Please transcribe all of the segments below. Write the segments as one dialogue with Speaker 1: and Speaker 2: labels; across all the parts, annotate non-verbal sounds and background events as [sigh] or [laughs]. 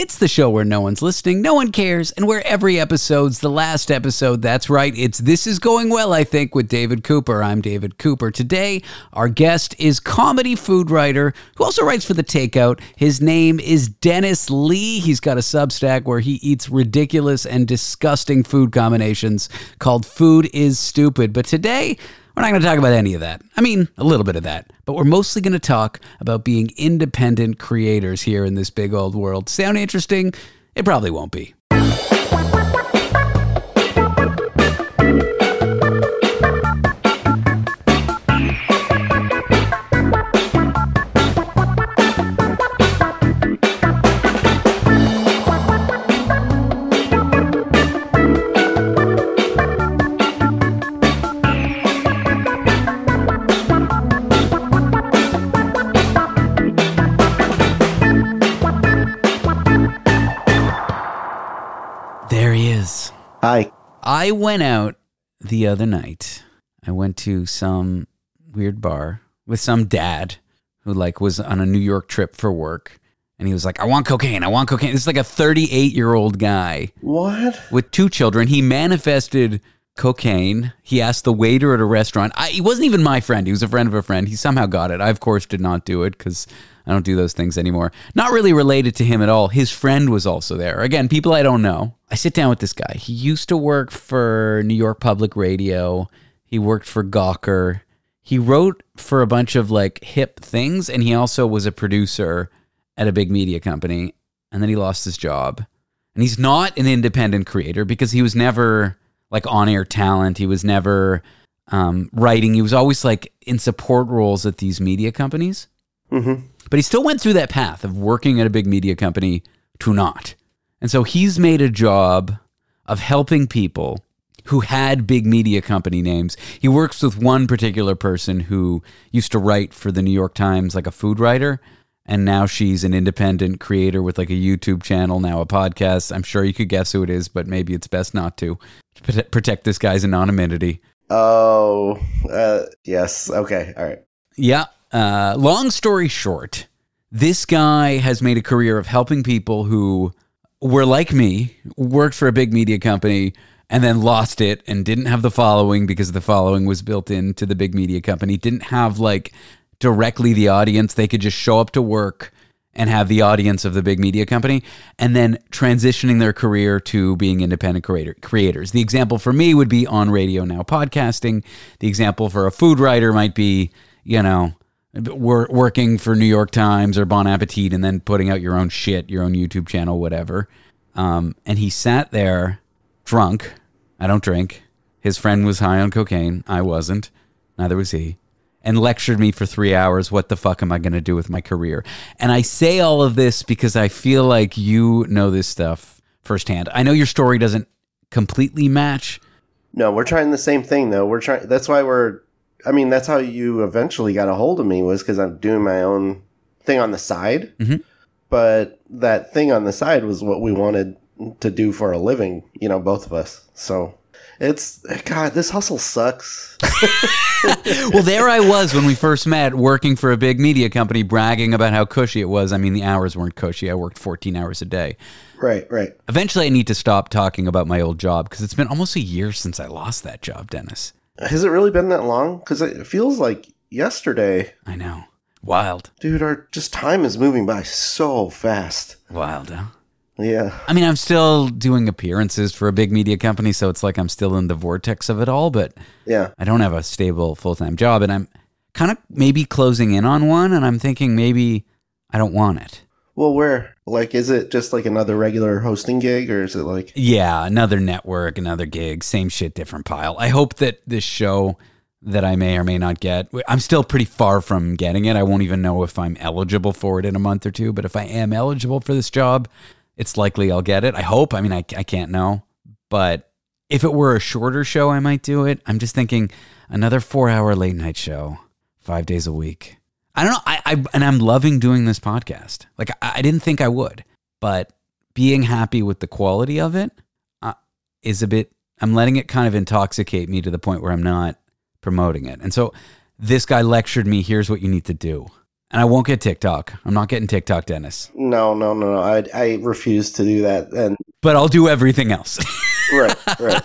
Speaker 1: It's the show where no one's listening, no one cares, and where every episode's the last episode. That's right. It's This Is Going Well, I think, with David Cooper. I'm David Cooper. Today, our guest is comedy food writer who also writes for The Takeout. His name is Dennis Lee. He's got a Substack where he eats ridiculous and disgusting food combinations called Food is Stupid. But today, we're not going to talk about any of that. I mean, a little bit of that. But we're mostly going to talk about being independent creators here in this big old world. Sound interesting? It probably won't be.
Speaker 2: Hi.
Speaker 1: I went out the other night. I went to some weird bar with some dad who like was on a New York trip for work. And he was like, I want cocaine. I want cocaine. This is like a 38 year old guy
Speaker 2: What?
Speaker 1: with two children. He manifested cocaine. He asked the waiter at a restaurant. I, he wasn't even my friend. He was a friend of a friend. He somehow got it. I, of course, did not do it because I don't do those things anymore. Not really related to him at all. His friend was also there. Again, people I don't know. I sit down with this guy. He used to work for New York Public Radio. He worked for Gawker. He wrote for a bunch of like hip things, and he also was a producer at a big media company. And then he lost his job. And he's not an independent creator because he was never like on air talent. He was never um, writing. He was always like in support roles at these media companies.
Speaker 2: Mm-hmm.
Speaker 1: But he still went through that path of working at a big media company to not. And so he's made a job of helping people who had big media company names. He works with one particular person who used to write for the New York Times, like a food writer. And now she's an independent creator with like a YouTube channel, now a podcast. I'm sure you could guess who it is, but maybe it's best not to to protect this guy's anonymity.
Speaker 2: Oh, uh, yes. Okay. All right.
Speaker 1: Yeah. Uh, long story short, this guy has made a career of helping people who were like me, worked for a big media company, and then lost it and didn't have the following because the following was built into the big media company. Didn't have like directly the audience. They could just show up to work and have the audience of the big media company and then transitioning their career to being independent creator, creators. The example for me would be on radio now podcasting. The example for a food writer might be, you know, wor- working for New York Times or Bon Appetit and then putting out your own shit, your own YouTube channel, whatever. Um, and he sat there drunk. I don't drink. His friend was high on cocaine. I wasn't. Neither was he. And lectured me for three hours. What the fuck am I going to do with my career? And I say all of this because I feel like you know this stuff firsthand. I know your story doesn't completely match.
Speaker 2: No, we're trying the same thing though. We're trying. That's why we're. I mean, that's how you eventually got a hold of me was because I'm doing my own thing on the side.
Speaker 1: Mhm.
Speaker 2: But that thing on the side was what we wanted to do for a living. You know, both of us. So it's God. This hustle sucks. [laughs]
Speaker 1: well, there I was when we first met, working for a big media company, bragging about how cushy it was. I mean, the hours weren't cushy. I worked 14 hours a day.
Speaker 2: right. Right.
Speaker 1: Eventually, I need to stop talking about my old job because it's been almost a year since I lost that job, Dennis.
Speaker 2: Has it really been that long? Because it feels like yesterday.
Speaker 1: I know. Wild.
Speaker 2: Dude, our just time is moving by so fast.
Speaker 1: Wild, huh?
Speaker 2: Yeah.
Speaker 1: I mean, I'm still doing appearances for a big media company, so it's like I'm still in the vortex of it all, but
Speaker 2: Yeah.
Speaker 1: I don't have a stable full time job, and I'm kind of maybe closing in on one, and I'm thinking maybe I don't want it.
Speaker 2: Well, where? Like, is it just like another regular hosting gig, or is it like?
Speaker 1: Yeah, another network, another gig, same shit, different pile. I hope that this show that I may or may not get, I'm still pretty far from getting it. I won't even know if I'm eligible for it in a month or two, but if I am eligible for this job, it's likely I'll get it. I hope. I mean, I, I can't know. But if it were a shorter show, I might do it. I'm just thinking another four hour late night show, five days a week. I don't know. I, I and I'm loving doing this podcast. Like I, I didn't think I would, but being happy with the quality of it uh, is a bit. I'm letting it kind of intoxicate me to the point where I'm not promoting it. And so this guy lectured me. Here's what you need to do. And I won't get TikTok. I'm not getting TikTok, Dennis.
Speaker 2: No, no, no, no. I I refuse to do that. And
Speaker 1: But I'll do everything else.
Speaker 2: right, right.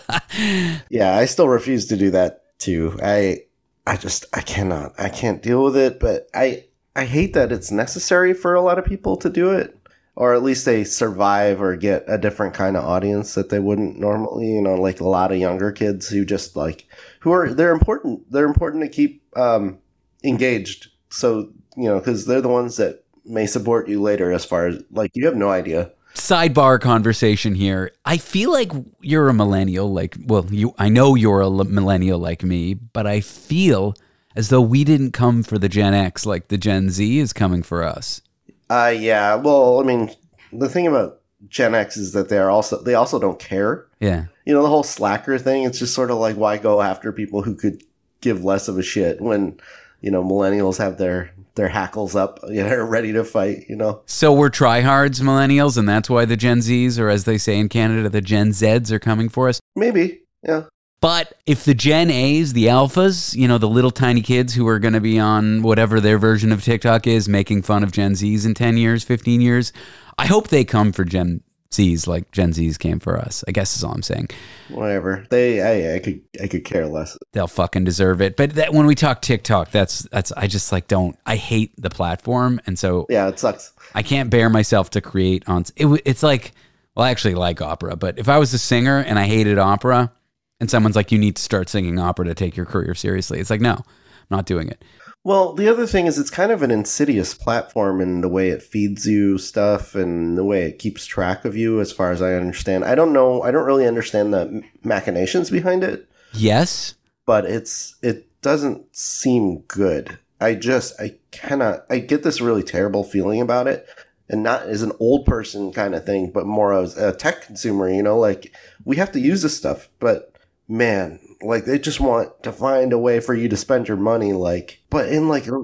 Speaker 2: [laughs] Yeah, I still refuse to do that too. I I just I cannot. I can't deal with it, but I I hate that it's necessary for a lot of people to do it. Or at least they survive or get a different kind of audience that they wouldn't normally, you know, like a lot of younger kids who just like who are they're important. They're important to keep um engaged. So, you know, cuz they're the ones that may support you later as far as like you have no idea.
Speaker 1: Sidebar conversation here. I feel like you're a millennial like well, you I know you're a millennial like me, but I feel as though we didn't come for the Gen X like the Gen Z is coming for us.
Speaker 2: Uh yeah. Well, I mean, the thing about Gen X is that they're also they also don't care.
Speaker 1: Yeah.
Speaker 2: You know, the whole slacker thing, it's just sort of like why go after people who could give less of a shit when, you know, millennials have their their hackles up, [laughs] you know, ready to fight, you know.
Speaker 1: So we're tryhards, millennials, and that's why the Gen Zs, or as they say in Canada, the Gen Zs are coming for us.
Speaker 2: Maybe. Yeah.
Speaker 1: But if the Gen A's, the alphas, you know, the little tiny kids who are going to be on whatever their version of TikTok is, making fun of Gen Zs in 10 years, 15 years, I hope they come for Gen Zs like Gen Zs came for us. I guess is all I'm saying.
Speaker 2: Whatever. They I, I could I could care less.
Speaker 1: They'll fucking deserve it. But that, when we talk TikTok, that's that's I just like don't I hate the platform, and so
Speaker 2: Yeah, it sucks.
Speaker 1: I can't bear myself to create on it. It's like well, I actually like opera, but if I was a singer and I hated opera, and someone's like, you need to start singing opera to take your career seriously, it's like no, I'm not doing it.
Speaker 2: Well, the other thing is it's kind of an insidious platform in the way it feeds you stuff and the way it keeps track of you as far as I understand. I don't know, I don't really understand the machinations behind it,
Speaker 1: Yes,
Speaker 2: but it's it doesn't seem good. I just I cannot I get this really terrible feeling about it. And not as an old person kind of thing, but more as a tech consumer, you know, like we have to use this stuff, but man, like they just want to find a way for you to spend your money, like, but in like a,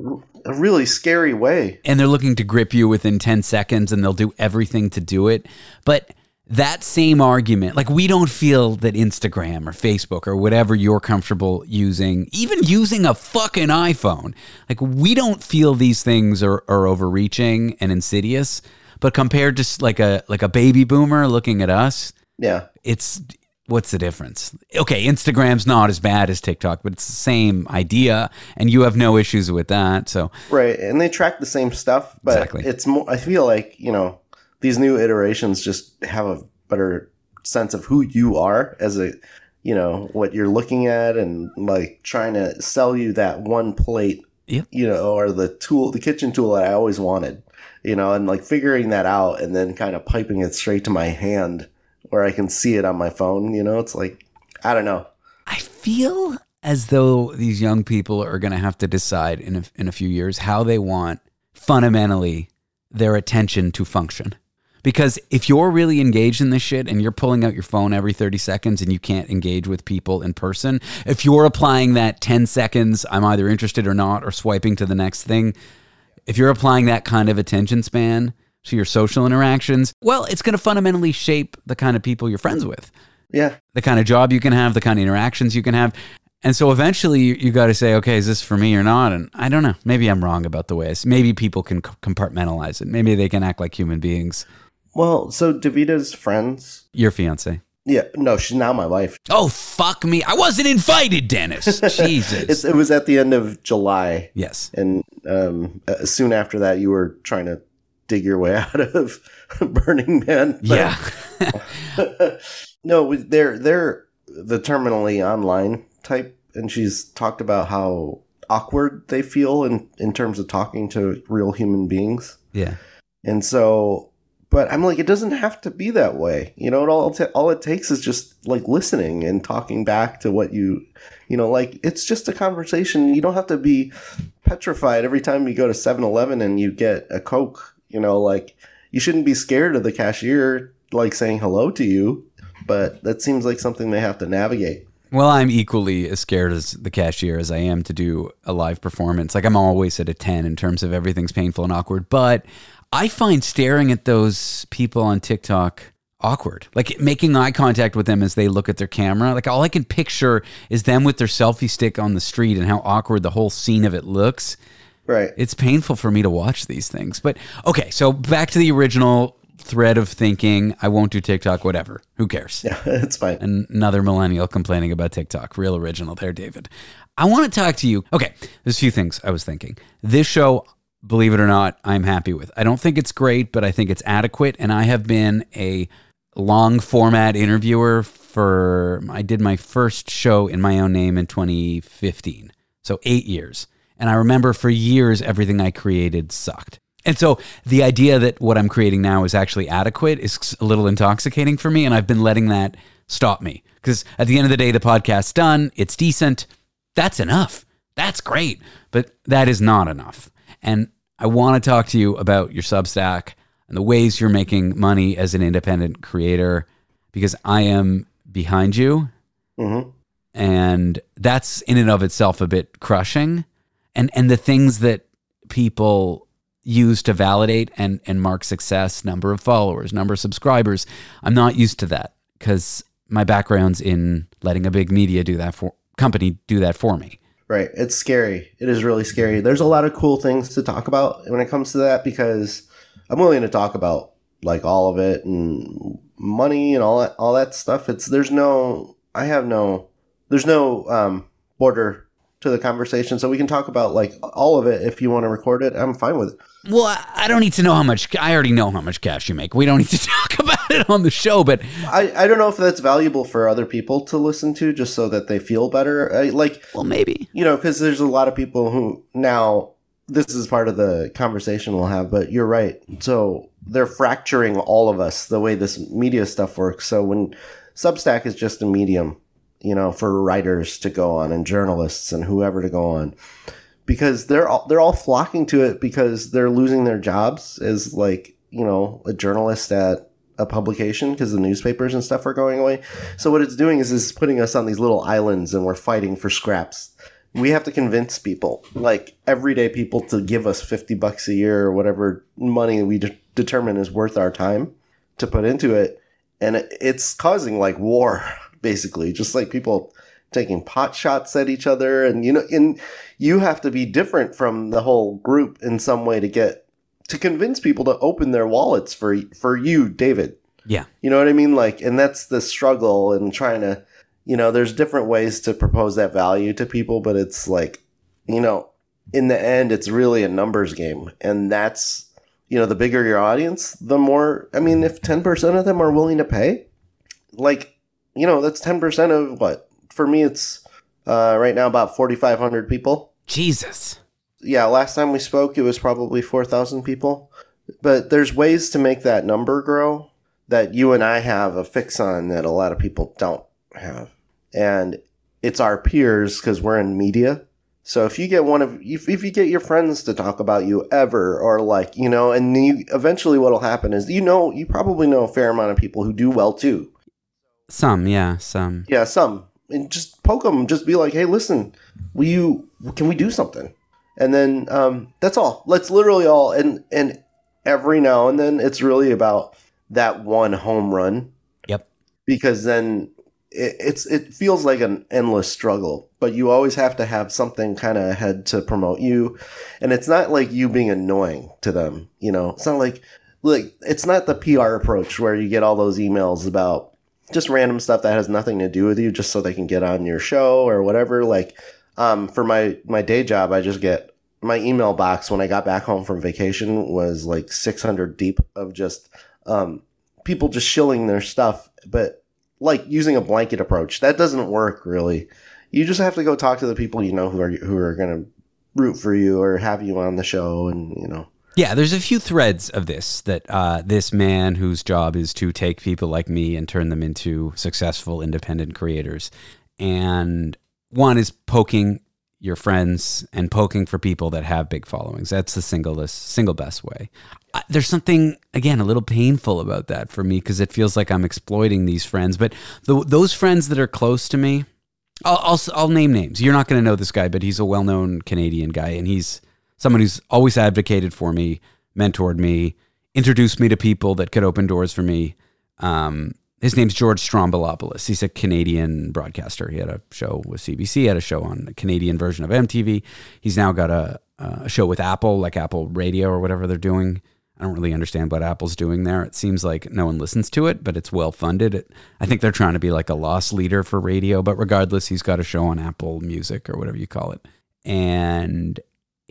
Speaker 2: a really scary way.
Speaker 1: and they're looking to grip you within 10 seconds and they'll do everything to do it. But that same argument, like we don't feel that Instagram or Facebook or whatever you're comfortable using, even using a fucking iPhone, like we don't feel these things are, are overreaching and insidious. But compared to like a like a baby boomer looking at us,
Speaker 2: Yeah.
Speaker 1: it's what's the difference? Okay, Instagram's not as bad as TikTok, but it's the same idea, and you have no issues with that. So
Speaker 2: Right. And they track the same stuff, but
Speaker 1: Exactly.
Speaker 2: it's more, I feel like, you know, these new iterations just have a better sense of who you are as a, you know, what you're looking at and like trying to sell you that one plate,
Speaker 1: Yep.
Speaker 2: you know, or the tool, the kitchen tool that I always wanted, you know, and like figuring that out and then kind of piping it straight to my hand where I can see it on my phone, you know, it's like, I don't know.
Speaker 1: I feel as though these young people are going to have to decide in a, in a few years how they want fundamentally their attention to function. Because if you're really engaged in this shit and you're pulling out your phone every 30 seconds and you can't engage with people in person, if you're applying that 10 seconds, I'm either interested or not, or swiping to the next thing, if you're applying that kind of attention span to your social interactions, well, it's going to fundamentally shape the kind of people you're friends with
Speaker 2: Yeah.
Speaker 1: the kind of job you can have, the kind of interactions you can have. And so eventually you, you got to say, okay, is this for me or not? And I don't know. Maybe I'm wrong about the way. I s- Maybe people can c- compartmentalize it. Maybe they can act like human beings.
Speaker 2: Well, so Davita's friends,
Speaker 1: Your fiance.
Speaker 2: yeah, no, she's now my wife.
Speaker 1: Oh, fuck me. I wasn't invited, Dennis. [laughs] Jesus.
Speaker 2: It's, it was at the end of July,
Speaker 1: yes.
Speaker 2: and um, uh, soon after that, you were trying to dig your way [laughs] out of Burning Man. [laughs] But-
Speaker 1: Yeah. [laughs]
Speaker 2: no, they're they're the terminally online type, and she's talked about how awkward they feel in in terms of talking to real human beings,
Speaker 1: yeah.
Speaker 2: and so. But I'm like, it doesn't have to be that way. You know, it all ta- all it takes is just like listening and talking back to what you, you know, like it's just a conversation. You don't have to be petrified every time you go to 7-Eleven and you get a Coke. You know, like you shouldn't be scared of the cashier like saying hello to you. But that seems like something they have to navigate.
Speaker 1: Well, I'm equally as scared as the cashier as I am to do a live performance. Like I'm always at a 10 in terms of everything's painful and awkward, but I find staring at those people on TikTok awkward. Like making eye contact with them as they look at their camera. Like all I can picture is them with their selfie stick on the street and how awkward the whole scene of it looks.
Speaker 2: Right.
Speaker 1: It's painful for me to watch these things. But okay, so back to the original thread of thinking. I won't do TikTok, whatever. Who cares?
Speaker 2: Yeah, [laughs] it's fine.
Speaker 1: Another millennial complaining about TikTok. Real original there, David. I want to talk to you. Okay, there's a few things I was thinking. This show, believe it or not, I'm happy with. I don't think it's great, but I think it's adequate. And I have been a long format interviewer for, I did my first show in my own name in 2015. So eight years. And I remember for years, everything I created sucked. And so the idea that what I'm creating now is actually adequate is a little intoxicating for me. And I've been letting that stop me because at the end of the day, the podcast's done. It's decent. That's enough. That's great. But that is not enough. And I want to talk to you about your Substack and the ways you're making money as an independent creator because I am behind you.
Speaker 2: Mm-hmm.
Speaker 1: And that's in and of itself a bit crushing. And, and the things that people use to validate and, and mark success, number of followers, number of subscribers. I'm not used to that because my background's in letting a big media do that for company do that for me.
Speaker 2: Right. It's scary. It is really scary. There's a lot of cool things to talk about when it comes to that because I'm willing to talk about like all of it and money and all that all that stuff. It's there's no I have no there's no um border to the conversation. So we can talk about like all of it if you want to record it. I'm fine with it.
Speaker 1: Well i don't need to know how much i already know how much cash you make. We don't need to [laughs] talk about it on the show but
Speaker 2: i, I don't know if that's valuable for other people to listen to just so that they feel better. I, like
Speaker 1: well maybe.
Speaker 2: you know because there's a lot of people who now this is part of the conversation we'll have but you're right. So they're fracturing all of us the way this media stuff works. So when substack is just a medium you know, for writers to go on and journalists and whoever to go on because they're all, they're all flocking to it because they're losing their jobs as like, you know, a journalist at a publication because the newspapers and stuff are going away. So what it's doing is is putting us on these little islands and we're fighting for scraps. We have to convince people, like everyday people to give us 50 bucks a year or whatever money we de- determine is worth our time to put into it. And it, it's causing like war basically, just like people taking pot shots at each other. And, you know, and you have to be different from the whole group in some way to get, to convince people to open their wallets for, for you, David.
Speaker 1: Yeah.
Speaker 2: You know what I mean? Like, and that's the struggle and trying to, you know, there's different ways to propose that value to people, but it's like, you know, in the end, it's really a numbers game. And that's, you know, the bigger your audience, the more, I mean, if 10% of them are willing to pay, like, you know, that's 10% of what? For me, it's uh, right now about 4,500 people.
Speaker 1: Jesus.
Speaker 2: Yeah, last time we spoke, it was probably 4,000 people. But there's ways to make that number grow that you and I have a fix on that a lot of people don't have. And it's our peers because we're in media. So if you get one of if, if you get your friends to talk about you ever or like, you know, and you eventually what'll happen is you know, you probably know a fair amount of people who do well too.
Speaker 1: Some, yeah, some.
Speaker 2: Yeah, some. And just poke them. Just be like, hey, listen, will you? Can we do something? And then um, that's all. Let's literally all. And and every now and then, it's really about that one home run.
Speaker 1: Yep.
Speaker 2: Because then it, it's it feels like an endless struggle, but you always have to have something kind of ahead to promote you, and it's not like you being annoying to them. You know, it's not like like it's not the PR approach where you get all those emails about just random stuff that has nothing to do with you just so they can get on your show or whatever like um, for my my day job i just get my email box when i got back home from vacation was like 600 deep of just um, people just shilling their stuff but like using a blanket approach. That doesn't work really. You just have to go talk to the people you know who are who are going to root for you or have you on the show and you know
Speaker 1: yeah, there's a few threads of this that uh, this man whose job is to take people like me and turn them into successful independent creators. And one is poking your friends and poking for people that have big followings. That's the singlest, single best way. Uh, there's something again a little painful about that for me because it feels like I'm exploiting these friends. But the, those friends that are close to me, I'll, I'll, I'll name names. You're not going to know this guy, but he's a well-known Canadian guy, and he's someone who's always advocated for me, mentored me, introduced me to people that could open doors for me. Um, his name's George Stroumboulopoulos. He's a Canadian broadcaster. He had a show with CBC, had a show on the Canadian version of MTV. He's now got a, a show with Apple, like Apple Radio or whatever they're doing. I don't really understand what Apple's doing there. It seems like no one listens to it, but it's well funded. It, I think they're trying to be like a loss leader for radio, but regardless, he's got a show on Apple Music or whatever you call it. And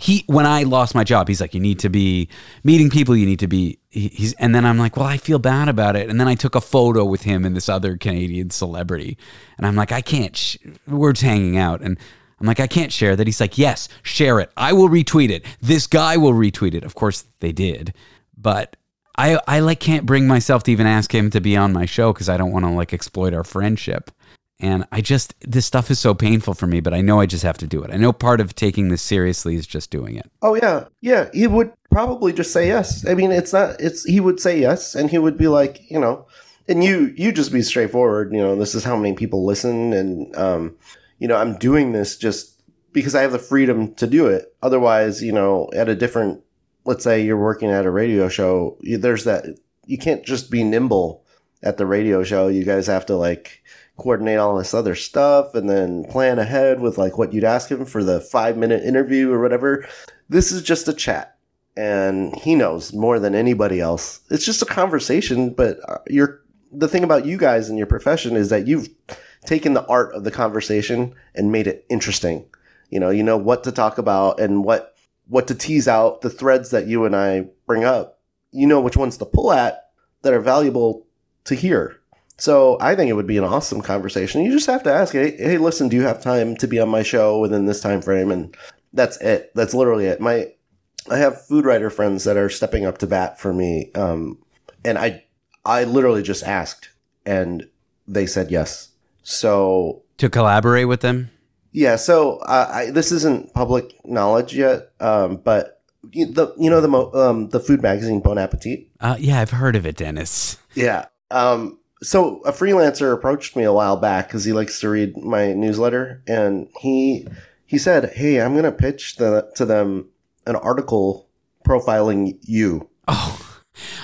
Speaker 1: he, when I lost my job, he's like, "You need to be meeting people. You need to be." He's, and then I'm like, "Well, I feel bad about it." And then I took a photo with him and this other Canadian celebrity, and I'm like, "I can't." Sh-. We're just hanging out, and I'm like, I can't share that. He's like, yes, share it. I will retweet it. This guy will retweet it. Of course, they did but I I like can't bring myself to even ask him to be on my show because I don't want to like exploit our friendship. And I just this stuff is so painful for me, but I know I just have to do it. I know part of taking this seriously is just doing it.
Speaker 2: Oh yeah, yeah. He would probably just say yes. I mean, it's not. It's he would say yes, and he would be like, you know, and you you just be straightforward. You know, this is how many people listen, and um, you know, I'm doing this just because I have the freedom to do it. Otherwise, you know, at a different let's say you're working at a radio show, there's that you can't just be nimble at the radio show. You guys have to like coordinate all this other stuff and then plan ahead with like what you'd ask him for the five minute interview or whatever. This is just a chat. And he knows more than anybody else. It's just a conversation, but uh, you're the thing about you guys in your profession is that you've taken the art of the conversation and made it interesting. You know, you know what to talk about and what what to tease out, the threads that you and I bring up, you know which ones to pull at that are valuable to hear. So I think it would be an awesome conversation. You just have to ask, hey, hey, listen, do you have time to be on my show within this time frame? And that's it. That's literally it. My I have food writer friends that are stepping up to bat for me, um, and I I literally just asked, and they said yes. So
Speaker 1: to collaborate with them.
Speaker 2: Yeah, so uh, I, this isn't public knowledge yet, um, but you, the you know the mo- um, the food magazine Bon Appetit.
Speaker 1: Uh, yeah, I've heard of it, Dennis.
Speaker 2: Yeah. Um, so a freelancer approached me a while back because he likes to read my newsletter, and he he said, "Hey, I'm gonna pitch the, to them an article profiling you." [laughs]
Speaker 1: Oh,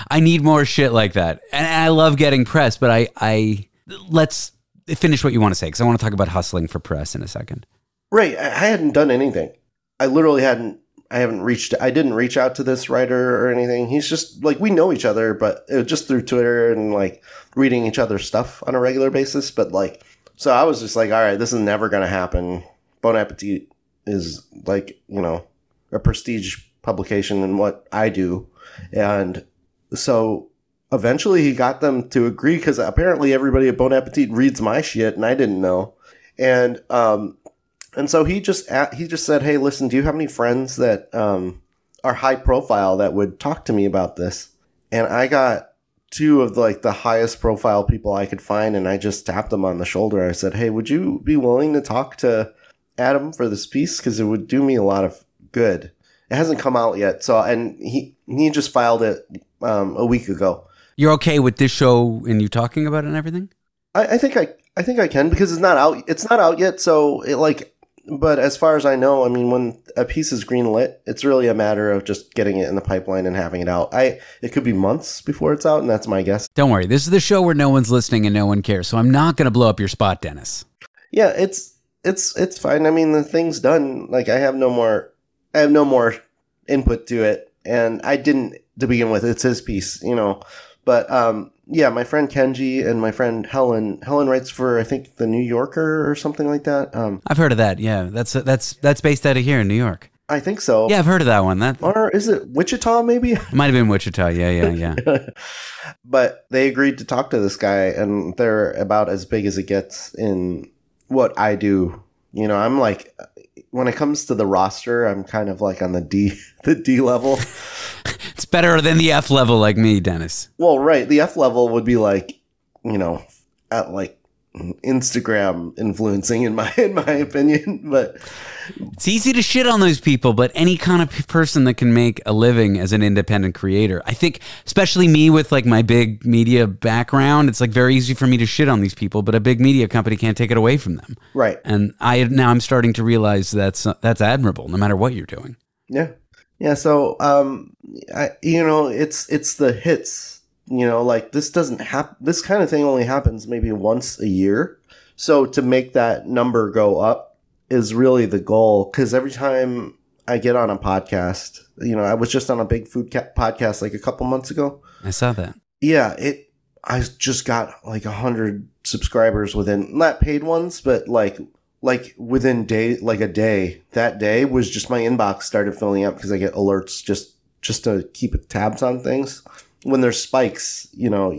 Speaker 1: I need more shit like that, and I love getting press, but I I let's finish what you want to say because I want to talk about hustling for press in a second.
Speaker 2: Right. I hadn't done anything. I literally hadn't. I haven't reached. I didn't reach out to this writer or anything. He's just like we know each other, but just through Twitter and like reading each other's stuff on a regular basis. But like, so I was just like, all right, this is never gonna happen. Bon Appetit is like you know a prestige publication in what I do, and so eventually he got them to agree because apparently everybody at Bon Appetit reads my shit and I didn't know. And um, and so he just he just said, "Hey, listen, do you have any friends that um, are high profile that would talk to me about this?" And I got two of the, like the highest profile people I could find, and I just tapped them on the shoulder. I said, "Hey, would you be willing to talk to Adam for this piece? Because it would do me a lot of good." It hasn't come out yet, so and he he just filed it um, a week ago.
Speaker 1: You're okay with this show and you talking about it and everything?
Speaker 2: I, I think I I think I can because it's not out. It's not out yet. So it like, but as far as I know, I mean, when a piece is green lit, it's really a matter of just getting it in the pipeline and having it out. I it could be months before it's out, and that's my guess.
Speaker 1: Don't worry. This is the show where no one's listening and no one cares. So I'm not going to blow up your spot, Dennis.
Speaker 2: Yeah, it's it's it's fine. I mean, the thing's done. Like I have no more. I have no more input to it, and I didn't to begin with. It's his piece, you know. But um, yeah, my friend Kenji and my friend Helen. Helen writes for I think the New Yorker or something like that. Um,
Speaker 1: I've heard of that. Yeah, that's that's that's based out of here in New York.
Speaker 2: I think so.
Speaker 1: Yeah, I've heard of that one. That
Speaker 2: or is it Wichita? Maybe
Speaker 1: it [laughs] might have been Wichita. Yeah, yeah, yeah. [laughs]
Speaker 2: but they agreed to talk to this guy, and they're about as big as it gets in what I do. You know, I'm like when it comes to the roster, I'm kind of like on the D [laughs] the D level. [laughs]
Speaker 1: it's better than the F level, like me, Dennis.
Speaker 2: Well, right. The F level would be like, you know, at like Instagram influencing in my [laughs] in my opinion, but
Speaker 1: it's easy to shit on those people, but any kind of person that can make a living as an independent creator. I think especially me with like my big media background, it's like very easy for me to shit on these people, but a big media company can't take it away from them.
Speaker 2: Right.
Speaker 1: And I now I'm starting to realize that's that's admirable no matter what you're doing.
Speaker 2: Yeah. Yeah, so um I you know, it's it's the hits you know like this doesn't happen this kind of thing only happens maybe once a year so to make that number go up is really the goal because every time I get on a podcast, you know, I was just on a big food ca- podcast like a couple months ago.
Speaker 1: I saw that.
Speaker 2: Yeah, it. I just got like a hundred subscribers within not paid ones, but like like within day like a day. That day was just my inbox started filling up because I get alerts just just to keep tabs on things. When there's spikes, you know,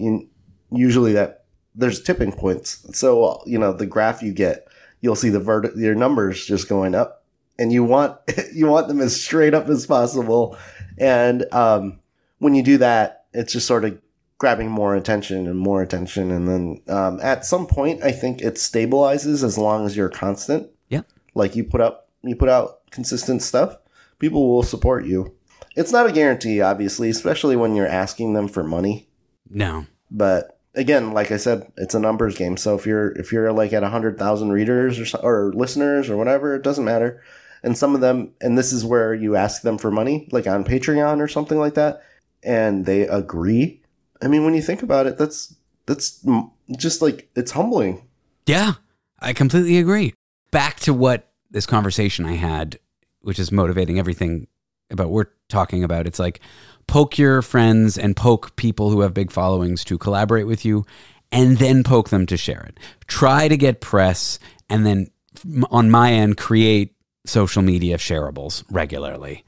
Speaker 2: usually that there's tipping points. So you know the graph you get, you'll see the vert your numbers just going up, and you want [laughs] you want them as straight up as possible. And um, when you do that, it's just sort of grabbing more attention and more attention, and then um, at some point, I think it stabilizes as long as you're constant.
Speaker 1: Yeah,
Speaker 2: like you put up you put out consistent stuff, people will support you. It's not a guarantee, obviously, especially when you're asking them for money.
Speaker 1: No,
Speaker 2: but again, like I said, it's a numbers game. So if you're if you're like at hundred thousand readers or so, or listeners or whatever, it doesn't matter. And some of them, and this is where you ask them for money, like on Patreon or something like that, and they agree. I mean, when you think about it, that's that's just like it's humbling.
Speaker 1: Yeah, I completely agree. Back to what this conversation I had, which is motivating everything about we're talking about. It's like poke your friends and poke people who have big followings to collaborate with you and then poke them to share it. Try to get press and then on my end create social media shareables regularly.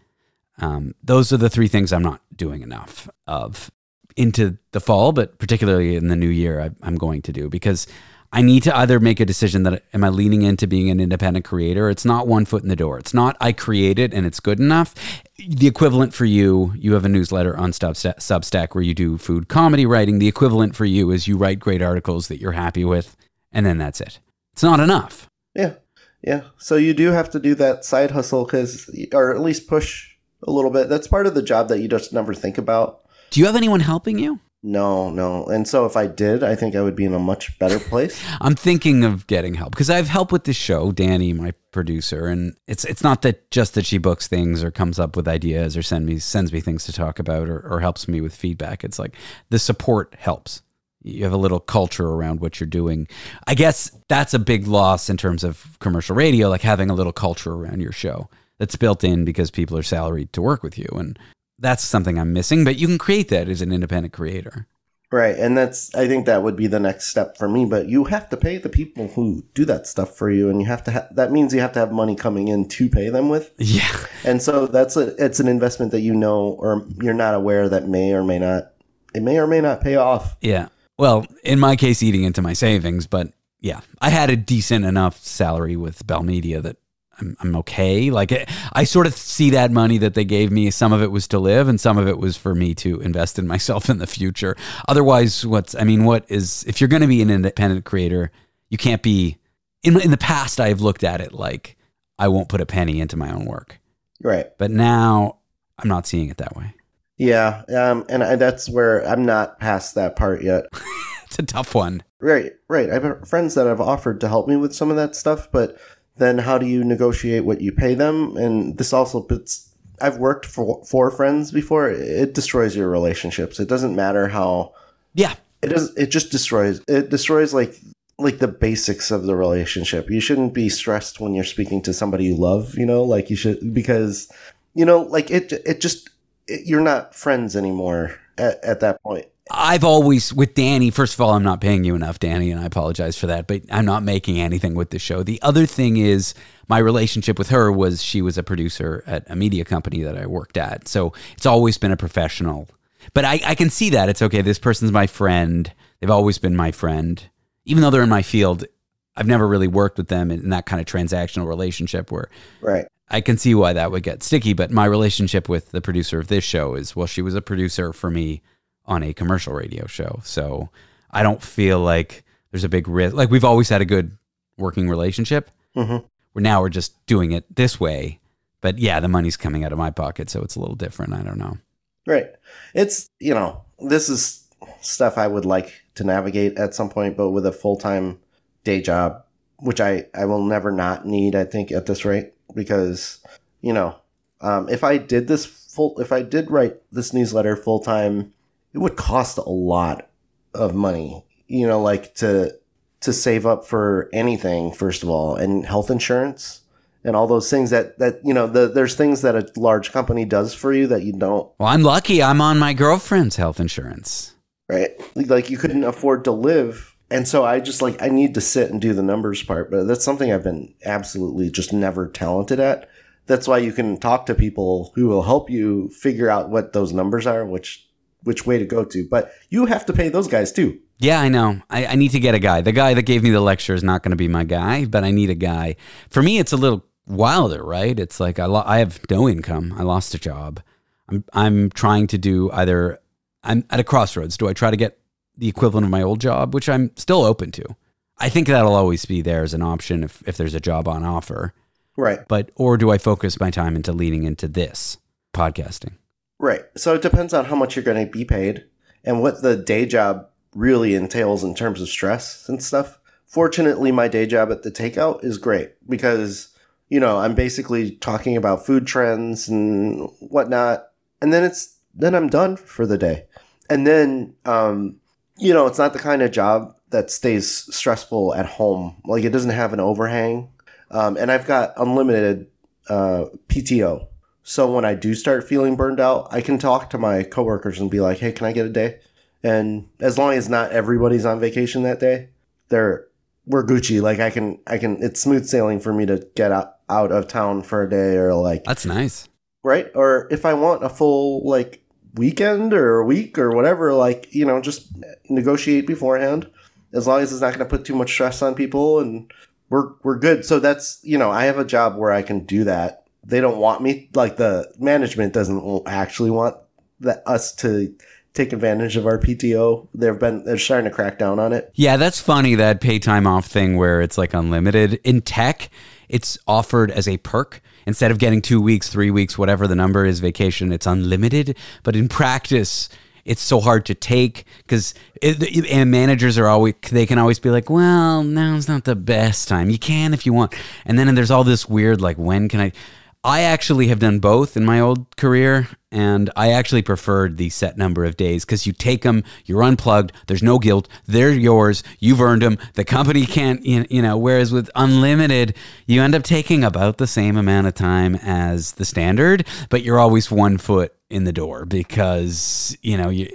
Speaker 1: Um, those are the three things I'm not doing enough of into the fall, but particularly in the new year, I, I'm going to do because I need to either make a decision that am I leaning into being an independent creator? It's not one foot in the door. It's not I create it and it's good enough. The equivalent for you, you have a newsletter on Substack where you do food comedy writing. The equivalent for you is you write great articles that you're happy with, and then that's it. It's not enough.
Speaker 2: Yeah. Yeah. So you do have to do that side hustle because, or at least push a little bit. That's part of the job that you just never think about.
Speaker 1: Do you have anyone helping you?
Speaker 2: No, no. And so if I did, I think I would be in a much better place. [laughs]
Speaker 1: I'm thinking of getting help because I have help with the show, Danny, my producer, and it's it's not that just that she books things or comes up with ideas or send me sends me things to talk about or, or helps me with feedback. It's like the support helps. You have a little culture around what you're doing. I guess that's a big loss in terms of commercial radio, like having a little culture around your show that's built in because people are salaried to work with you. And that's something I'm missing, but you can create that as an independent creator.
Speaker 2: Right. And that's, I think that would be the next step for me. But you have to pay the people who do that stuff for you. And you have to, ha- that means you have to have money coming in to pay them with.
Speaker 1: Yeah.
Speaker 2: And so that's a, it's an investment that you know, or you're not aware that may or may not, it may or may not pay off.
Speaker 1: Yeah. Well, in my case, eating into my savings, but yeah, I had a decent enough salary with Bell Media that I'm, I'm okay. Like I sort of see that money that they gave me. Some of it was to live, and some of it was for me to invest in [laughs] myself in the future. Otherwise, what's I mean, what is if you're going to be an independent creator, you can't be. In in the past, I've looked at it like I won't put a penny into my own work.
Speaker 2: Right.
Speaker 1: But now I'm not seeing it that way.
Speaker 2: Yeah, um, and I, that's where I'm not past that part yet. [laughs]
Speaker 1: it's a tough one.
Speaker 2: Right, right. I have friends that have offered to help me with some of that stuff, but then how do you negotiate what you pay them? And this also puts I've worked for for friends before. It destroys your relationships. It doesn't matter how.
Speaker 1: Yeah.
Speaker 2: It does. It just destroys. It destroys like like the basics of the relationship. You shouldn't be stressed when you're speaking to somebody you love. You know, like you should because you know, like it. It just it, you're not friends anymore at, at that point.
Speaker 1: I've always with Danny. First of all, I'm not paying you enough, Danny, and I apologize for that. But I'm not making anything with the show. The other thing is my relationship with her was she was a producer at a media company that I worked at, so it's always been a professional. But I, I can see that it's okay. This person's my friend. They've always been my friend, even though they're in my field. I've never really worked with them in that kind of transactional relationship where
Speaker 2: right.
Speaker 1: I can see why that would get sticky. But my relationship with the producer of this show is well, she was a producer for me on a commercial radio show. So I don't feel like there's a big risk. Like we've always had a good working relationship.
Speaker 2: Mm-hmm.
Speaker 1: Where now we're just doing it this way. But yeah, the money's coming out of my pocket, so it's a little different. I don't know.
Speaker 2: Right. It's you know this is stuff I would like to navigate at some point, but with a full time day job, which I I will never not need. I think at this rate because you know um, if I did this full if I did write this newsletter full time it would cost a lot of money, you know, like to to save up for anything first of all, and health insurance and all those things that that you know the, there's things that a large company does for you that you don't
Speaker 1: Well, I'm lucky. I'm on my girlfriend's health insurance.
Speaker 2: right like you couldn't afford to live and so i just like i need to sit and do the numbers part but that's something i've been absolutely just never talented at that's why you can talk to people who will help you figure out what those numbers are which which way to go to but you have to pay those guys too
Speaker 1: Yeah, I know. I, I need to get a guy. The guy that gave me the lecture is not going to be my guy, but I need a guy. For me, it's a little wilder, right? It's like I, lo- I have no income. I lost a job. I'm, I'm trying to do either, I'm at a crossroads. Do I try to get the equivalent of my old job, which I'm still open to? I think that'll always be there as an option if, if there's a job on offer.
Speaker 2: right
Speaker 1: But, or do I focus my time into leaning into this podcasting?
Speaker 2: Right. So it depends on how much you're going to be paid and what the day job really entails in terms of stress and stuff. Fortunately, my day job at the takeout is great because, you know, I'm basically talking about food trends and whatnot. And then it's, then I'm done for the day. And then, um, you know, it's not the kind of job that stays stressful at home. Like it doesn't have an overhang. Um, and I've got unlimited uh, PTO. So when I do start feeling burned out, I can talk to my coworkers and be like, "Hey, can I get a day?" And as long as not everybody's on vacation that day, they're we're Gucci. Like I can I can it's smooth sailing for me to get out, out of town for a day or like
Speaker 1: That's nice.
Speaker 2: right? Or if I want a full like weekend or a week or whatever, like, you know, just negotiate beforehand. As long as it's not going to put too much stress on people and we're we're good. So that's, you know, I have a job where I can do that. They don't want me like the management doesn't actually want that us to take advantage of our PTO. They've been they're starting to crack down on it.
Speaker 1: Yeah, that's funny that pay time off thing where it's like unlimited. In tech, it's offered as a perk. Instead of getting two weeks, three weeks, whatever the number is vacation, it's unlimited. But in practice, it's so hard to take because and managers are always they can always be like, well, now's not the best time. You can if you want, and then there's all this weird like, when can I? I actually have done both in my old career, and I actually preferred the set number of days because you take them, you're unplugged, there's no guilt, they're yours, you've earned them. The company can't, you know. Whereas with unlimited, you end up taking about the same amount of time as the standard, but you're always one foot in the door because you know you,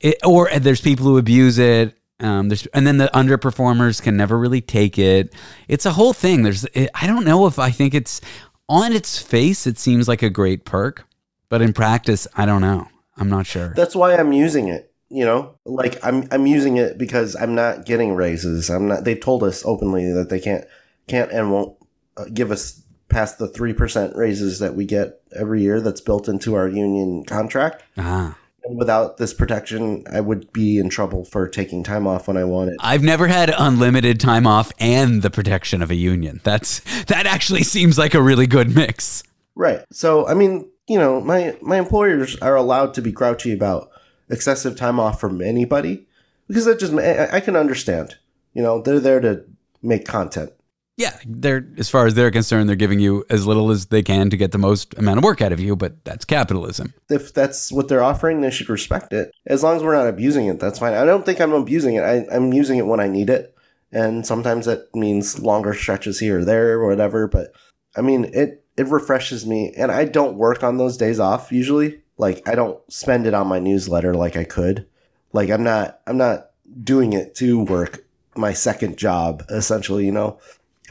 Speaker 1: it, or there's people who abuse it. Um, and then the underperformers can never really take it. It's a whole thing. There's I don't know if I think it's on its face, it seems like a great perk, but in practice, I don't know. I'm not sure.
Speaker 2: That's why I'm using it. You know, like I'm I'm using it because I'm not getting raises. I'm not. They've told us openly that they can't can't and won't uh, give us past the three percent raises that we get every year. That's built into our union contract.
Speaker 1: Ah.
Speaker 2: And without this protection, I would be in trouble for taking time off when I wanted.
Speaker 1: I've never had unlimited time off and the protection of a union. That's that actually seems like a really good mix.
Speaker 2: Right. So I mean, you know, my my employers are allowed to be grouchy about excessive time off from anybody because that just I, I can understand. You know, they're there to make content.
Speaker 1: Yeah, they're as far as they're concerned, they're giving you as little as they can to get the most amount of work out of you, but that's capitalism.
Speaker 2: If that's what they're offering, they should respect it. As long as we're not abusing it, that's fine. I don't think I'm abusing it. I, I'm using it when I need it, and sometimes that means longer stretches here or there or whatever. But I mean, it it refreshes me, and I don't work on those days off usually. Like I don't spend it on my newsletter like I could. Like I'm not I'm not doing it to work my second job essentially. You know,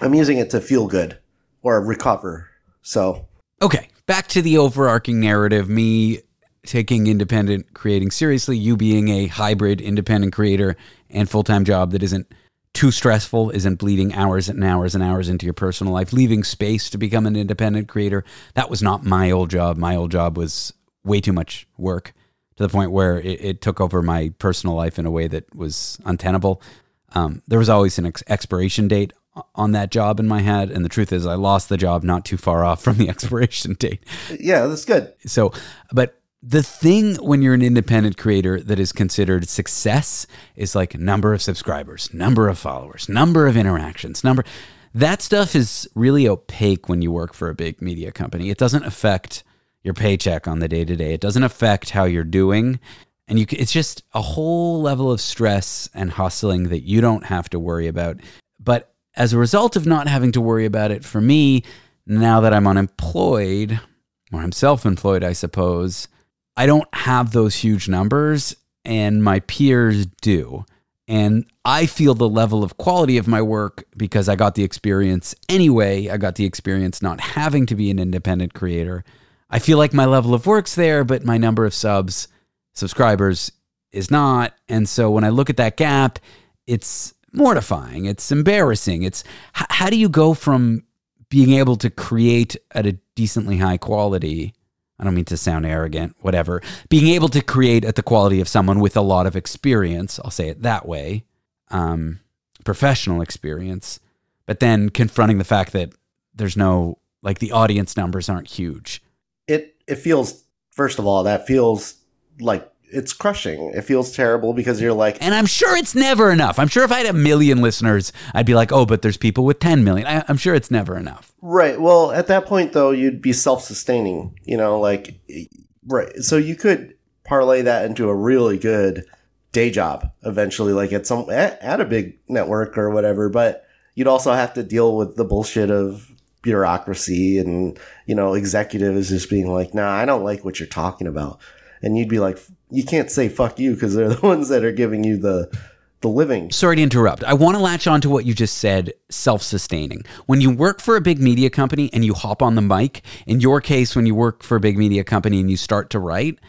Speaker 2: I'm using it to feel good or recover. So
Speaker 1: Okay, back to the overarching narrative. Me taking independent creating seriously, you being a hybrid independent creator and full time job that isn't too stressful, isn't bleeding hours and hours and hours into your personal life, leaving space to become an independent creator. That was not my old job. My old job was way too much work to the point where it, it took over my personal life in a way that was untenable. Um, there was always an ex- expiration date on that job in my head. And the truth is, I lost the job not too far off from the [laughs] expiration date.
Speaker 2: yeah, that's good.
Speaker 1: So, but the thing when you're an independent creator that is considered success is like number of subscribers, number of followers, number of interactions, number. That stuff is really opaque when you work for a big media company. It doesn't affect your paycheck on the day to day. It doesn't affect how you're doing. And you, it's just a whole level of stress and hustling that you don't have to worry about. But as a result of not having to worry about it, for me, now that I'm unemployed, or I'm self employed, I suppose, I don't have those huge numbers, and my peers do. And I feel the level of quality of my work because I got the experience anyway. I got the experience not having to be an independent creator. I feel like my level of work's there, but my number of subs, subscribers is not. And so when I look at that gap, it's mortifying. It's embarrassing. It's how do you go from being able to create at a decently high quality I don't mean to sound arrogant, whatever. Being able to create at the quality of someone with a lot of experience, I'll say it that way, um, professional experience, but then confronting the fact that there's no, like, the audience numbers aren't huge.
Speaker 2: It, it feels, first of all, that feels like it's crushing. It feels terrible because you're like,
Speaker 1: and I'm sure it's never enough. I'm sure if I had a million listeners, I'd be like, oh, but there's people with 10 million. I, I'm sure it's never enough.
Speaker 2: Right. Well, at that point, though, you'd be self-sustaining. You know, like, right. So you could parlay that into a really good day job eventually, like at some at, at a big network or whatever. But you'd also have to deal with the bullshit of bureaucracy and you know executives just being like, "Nah, I don't like what you're talking about." and you'd be like, you can't say fuck you because they're [laughs] the ones that are giving you the the living.
Speaker 1: Sorry to interrupt. I want to latch on to what you just said self sustaining. When you work for a big media company and you hop on the mic, in your case, when you work for a big media company and you start to write,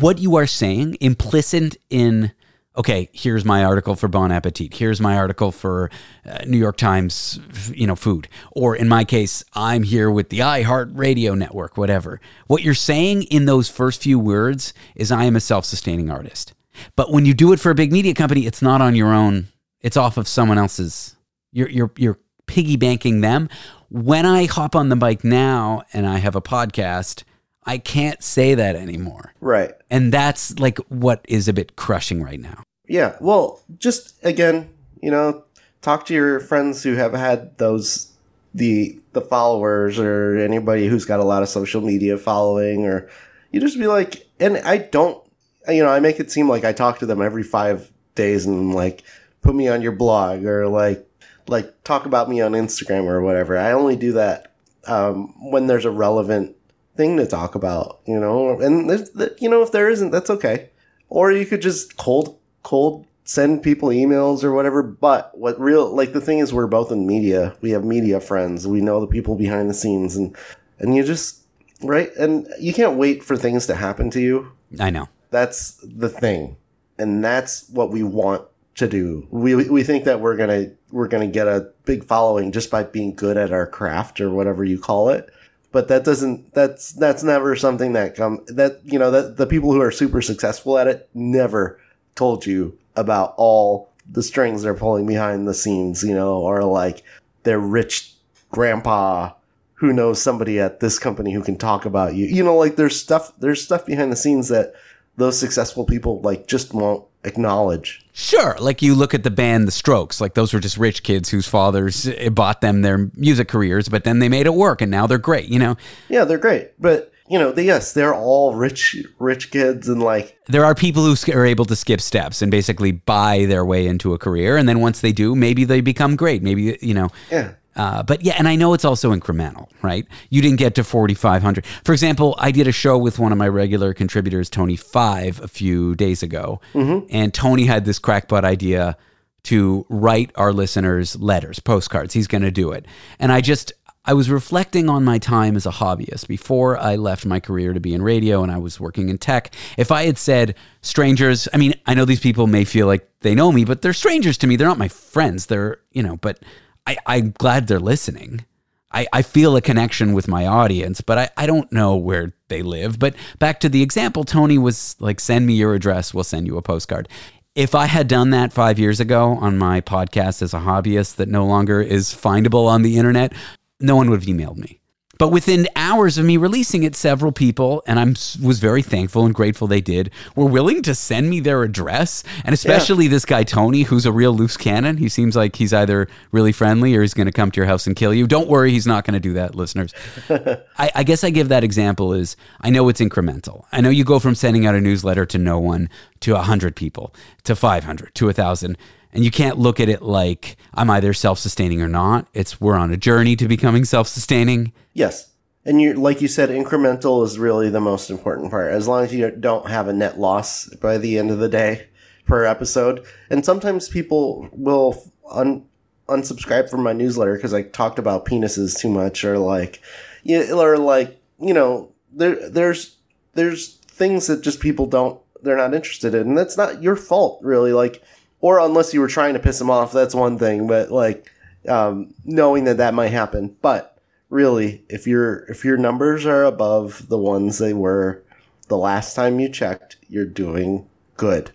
Speaker 1: what you are saying, implicit in okay, here's my article for Bon Appetit. Here's my article for uh, New York Times, you know, food. Or in my case, I'm here with the iHeart Radio Network, whatever. What you're saying in those first few words is I am a self-sustaining artist. But when you do it for a big media company, it's not on your own. It's off of someone else's. You're you're you're piggy banking them. When I hop on the bike now and I have a podcast, I can't say that anymore.
Speaker 2: Right.
Speaker 1: And that's like what is a bit crushing right now.
Speaker 2: Yeah. Well, just again, you know, talk to your friends who have had those the the followers or anybody who's got a lot of social media following or you just be like and I don't you know, I make it seem like I talk to them every 5 days and like put me on your blog or like like talk about me on Instagram or whatever. I only do that um, when there's a relevant thing to talk about, you know. And you know, if there isn't, that's okay. Or you could just cold, cold send people emails or whatever. But what real, like the thing is, we're both in media. We have media friends. We know the people behind the scenes, and and you just right, and you can't wait for things to happen to you.
Speaker 1: I know
Speaker 2: that's the thing, and that's what we want to do. We we think that we're gonna we're gonna get a big following just by being good at our craft or whatever you call it but that doesn't that's that's never something that come that you know that the people who are super successful at it never told you about all the strings they're pulling behind the scenes you know or like their rich grandpa who knows somebody at this company who can talk about you. You know like there's stuff there's stuff behind the scenes that those successful people like just won't acknowledge.
Speaker 1: Sure, like you look at the band The Strokes, like those were just rich kids whose fathers eh, bought them their music careers, but then they made it work and now they're great, you know.
Speaker 2: Yeah, they're great. But you know, they, yes, they're all rich, rich kids, and like
Speaker 1: there are people who are able to skip steps and basically buy their way into a career, and then once they do, maybe they become great. Maybe you know,
Speaker 2: yeah.
Speaker 1: Uh, but yeah, and I know it's also incremental, right? You didn't get to 4,500. For example, I did a show with one of my regular contributors, Tony Five, a few days ago. Mm-hmm. And Tony had this crackpot idea to write our listeners letters, postcards. He's going to do it. And I just, I was reflecting on my time as a hobbyist before I left my career to be in radio and I was working in tech. If I had said strangers, I mean, I know these people may feel like they know me, but they're strangers to me. They're not my friends. They're, you know, but I, I'm glad they're listening. I, I feel a connection with my audience, but I, I don't know where they live. But back to the example, Tony was like, send me your address, we'll send you a postcard. If I had done that five years ago on my podcast as a hobbyist that no longer is findable on the internet, no one would have emailed me. But within hours of me releasing it, several people, and I was very thankful and grateful they did, were willing to send me their address. And especially yeah. this guy, Tony, who's a real loose cannon. He seems like he's either really friendly or he's going to come to your house and kill you. Don't worry, he's not going to do that, listeners. [laughs] I, I guess I give that example is I know it's incremental. I know you go from sending out a newsletter to no one to 100 people to 500 to 1,000 And you can't look at it like I'm either self sustaining or not. It's we're on a journey to becoming self sustaining.
Speaker 2: Yes. And you like you said, incremental is really the most important part. As long as you don't have a net loss by the end of the day per episode. And sometimes people will un- unsubscribe from my newsletter because I talked about penises too much, or like, yeah, or like you know, there there's there's things that just people don't they're not interested in, and that's not your fault really. Like, or unless you were trying to piss them off, that's one thing. But like, um, knowing that that might happen, but really, if your if your numbers are above the ones they were the last time you checked, you're doing good.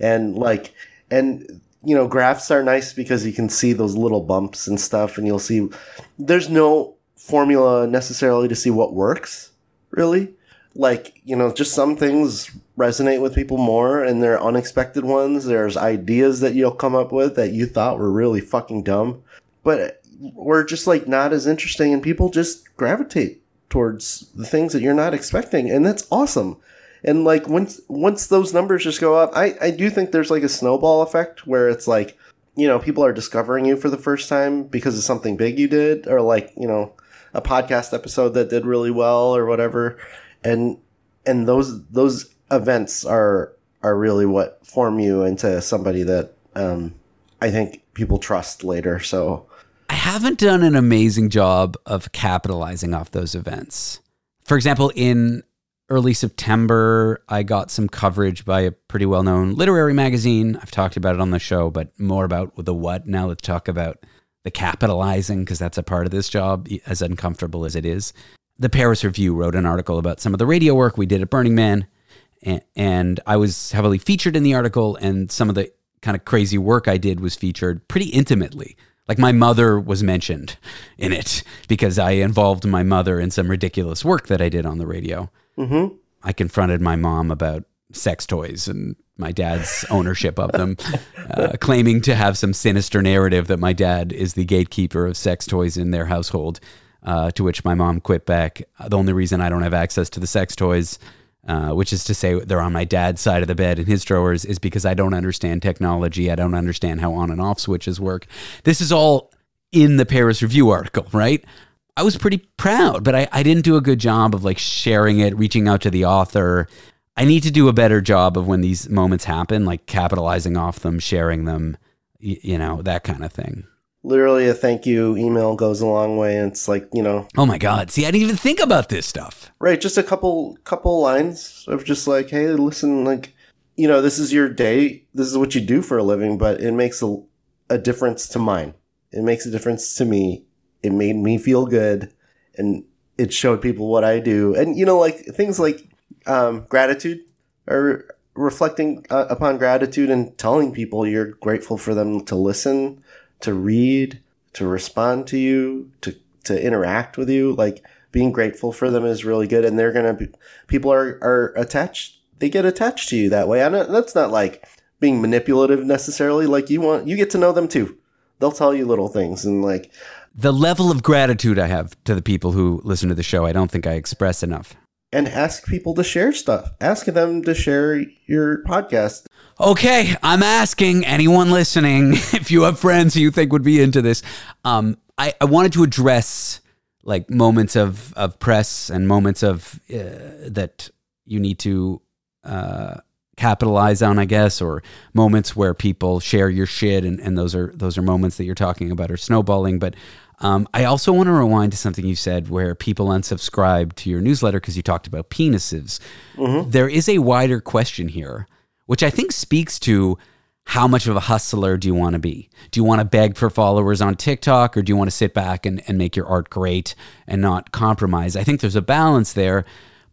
Speaker 2: And like and you know, graphs are nice because you can see those little bumps and stuff and you'll see there's no formula necessarily to see what works, really. Like, you know, just some things resonate with people more and they're unexpected ones. There's ideas that you'll come up with that you thought were really fucking dumb. But were just like not as interesting and people just gravitate towards the things that you're not expecting and that's awesome and like once once those numbers just go up i i do think there's like a snowball effect where it's like you know people are discovering you for the first time because of something big you did or like you know a podcast episode that did really well or whatever and and those those events are are really what form you into somebody that um i think people trust later so
Speaker 1: I haven't done an amazing job of capitalizing off those events. For example, in early September, I got some coverage by a pretty well known literary magazine. I've talked about it on the show, but more about the what. Now let's talk about the capitalizing because that's a part of this job, as uncomfortable as it is. The Paris Review wrote an article about some of the radio work we did at Burning Man, and I was heavily featured in the article, and some of the kind of crazy work I did was featured pretty intimately like my mother was mentioned in it because I involved my mother in some ridiculous work that I did on the radio. Mm-hmm. I confronted my mom about sex toys and my dad's [laughs] ownership of them, uh, claiming to have some sinister narrative that my dad is the gatekeeper of sex toys in their household. Uh, to which my mom quit back. The only reason I don't have access to the sex toys uh, which is to say they're on my dad's side of the bed in his drawers, is because I don't understand technology. I don't understand how on and off switches work. This is all in the Paris Review article, right? I was pretty proud, but I, I didn't do a good job of like sharing it, reaching out to the author. I need to do a better job of when these moments happen, like capitalizing off them, sharing them, you know, that kind of thing
Speaker 2: literally a thank you email goes a long way and it's like you know.
Speaker 1: Oh my god. See i didn't even think about this stuff.
Speaker 2: Right just a couple couple lines of just like hey listen like you know this is your day. This is what you do for a living but it makes a, a difference to mine. It makes a difference to me. It made me feel good and it showed people what i do. And you know like things like um, gratitude or reflecting uh, upon gratitude and telling people you're grateful for them to listen to read, to respond to you, to to interact with you. Like being grateful for them is really good, and they're gonna be people are are attached. They get attached to you that way, and that's not like being manipulative necessarily. Like you want you get to know them too. They'll tell you little things and like
Speaker 1: the level of gratitude I have to the people who listen to the show. I don't think I express enough
Speaker 2: and ask people to share stuff. Ask them to share your podcast.
Speaker 1: Okay, I'm asking anyone listening [laughs] if you have friends who you think would be into this. Um, I, I wanted to address like moments of, of press and moments of uh, that you need to uh, capitalize on, I guess, or moments where people share your shit, and, and those are those are moments that you're talking about are snowballing. But um, I also want to rewind to something you said where people unsubscribed to your newsletter because you talked about penises. Mm-hmm. There is a wider question here, which I think speaks to how much of a hustler do you want to be? Do you want to beg for followers on TikTok or do you want to sit back and, and make your art great and not compromise? I think there's a balance there.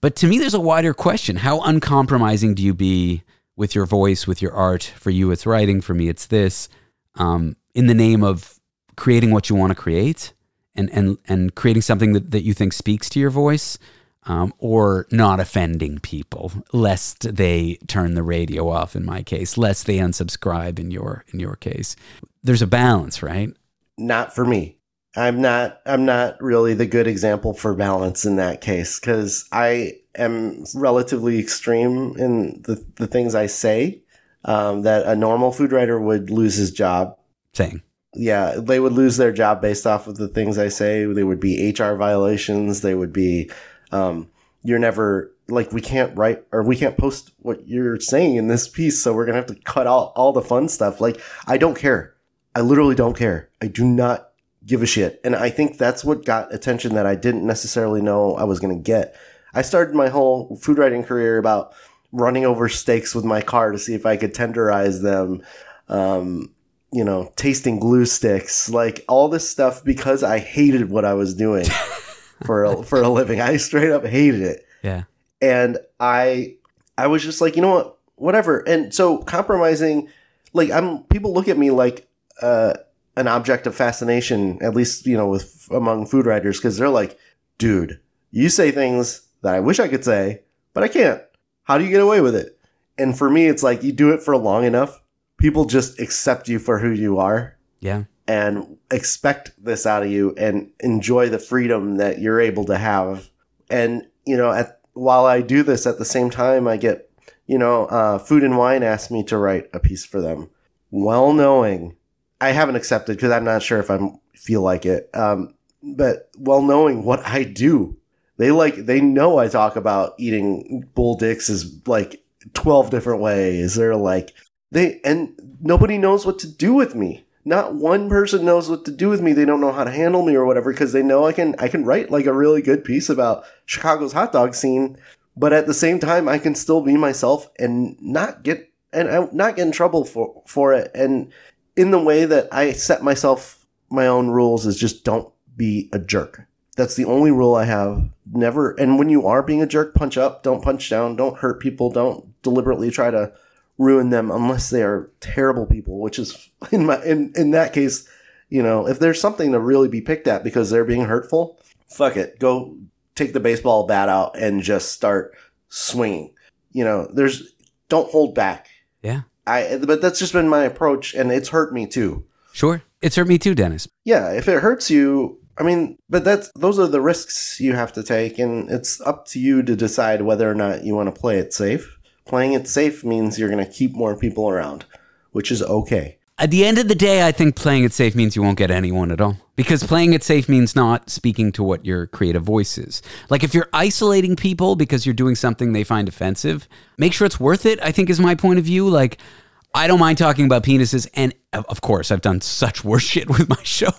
Speaker 1: But to me, there's a wider question. How uncompromising do you be with your voice, with your art? For you, it's writing. For me, it's this. Um, in the name of creating what you want to create and, and, and creating something that, that you think speaks to your voice um, or not offending people lest they turn the radio off in my case lest they unsubscribe in your in your case there's a balance right
Speaker 2: not for me i'm not i'm not really the good example for balance in that case because i am relatively extreme in the, the things i say um, that a normal food writer would lose his job.
Speaker 1: Saying.
Speaker 2: Yeah, they would lose their job based off of the things I say. They would be HR violations. They would be, um, you're never like we can't write or we can't post what you're saying in this piece, so we're gonna have to cut out all the fun stuff. Like I don't care. I literally don't care. I do not give a shit. And I think that's what got attention that I didn't necessarily know I was gonna get. I started my whole food writing career about running over steaks with my car to see if I could tenderize them. Um, you know, tasting glue sticks, like all this stuff because I hated what I was doing [laughs] for a, for a living. I straight up hated it.
Speaker 1: Yeah.
Speaker 2: And I I was just like, you know what? Whatever. And so compromising like I'm people look at me like uh an object of fascination, at least, you know, with among food writers because they're like, "Dude, you say things that I wish I could say, but I can't. How do you get away with it?" And for me, it's like you do it for long enough, people just accept you for who you are
Speaker 1: Yeah.
Speaker 2: and expect this out of you and enjoy the freedom that you're able to have. And, you know, at, while I do this at the same time, I get, you know, uh, Food and Wine asked me to write a piece for them, well knowing I haven't accepted because I'm not sure if I feel like it. Um, but well knowing what I do, they like, they know I talk about eating bull dicks is like 12 different ways. They're like, they, and nobody knows what to do with me not one person knows what to do with me. They don't know how to handle me or whatever because they know I can I can write like a really good piece about Chicago's hot dog scene, but at the same time I can still be myself and not get and I- not get in trouble for for it. And in the way that I set myself my own rules is just don't be a jerk. That's the only rule I have. Never and when you are being a jerk, punch up, don't punch down, don't hurt people, don't deliberately try to ruin them unless they are terrible people, which is [laughs] in my in, in that case, you know, if there's something to really be picked at because they're being hurtful, fuck it. Go take the baseball bat out and just start swinging. You know, there's don't hold back.
Speaker 1: Yeah.
Speaker 2: I but that's just been my approach and it's hurt me too.
Speaker 1: Sure. It's hurt me too, Dennis.
Speaker 2: Yeah, if it hurts you, I mean, but that's those are the risks you have to take and it's up to you to decide whether or not you want to play it safe. Playing it safe means you're going to keep more people around, which is okay.
Speaker 1: At the end of the day, I think playing it safe means you won't get anyone at all. Because playing it safe means not speaking to what your creative voice is. Like if you're isolating people because you're doing something they find offensive, make sure it's worth it, I think is my point of view. Like, I don't mind talking about penises. And of course, I've done such [laughs] worse shit with my show,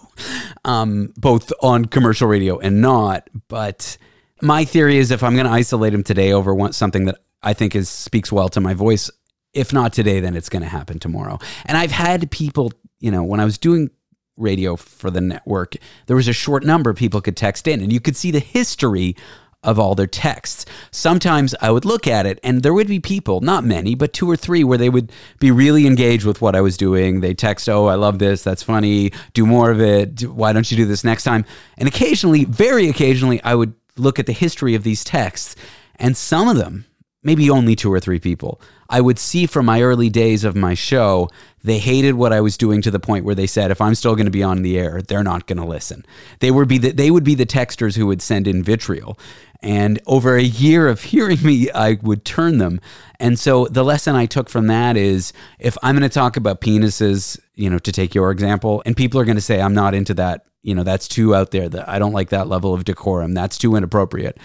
Speaker 1: um, both on commercial radio and not. But my theory is if I'm going to isolate him today over something that I think is speaks well to my voice, if not today, then it's going to happen tomorrow. And I've had people, you know, when I was doing radio for the network, there was a short number people could text in, and you could see the history of all their texts. Sometimes I would look at it, and there would be people, not many, but two or three, where they would be really engaged with what I was doing. They text, Oh, I love this. That's funny. Do more of it. Why don't you do this next time? And occasionally, very occasionally, I would look at the history of these texts, and some of them, maybe only two or three people. I would see from my early days of my show, they hated what I was doing to the point where they said, if I'm still going to be on the air, they're not going to listen. They would be the, they would be the texters who would send in vitriol. And over a year of hearing me, I would turn them. And so the lesson I took from that is if I'm going to talk about penises, you know, to take your example, and people are going to say, I'm not into that, you know, that's too out there, that I don't like that level of decorum, that's too inappropriate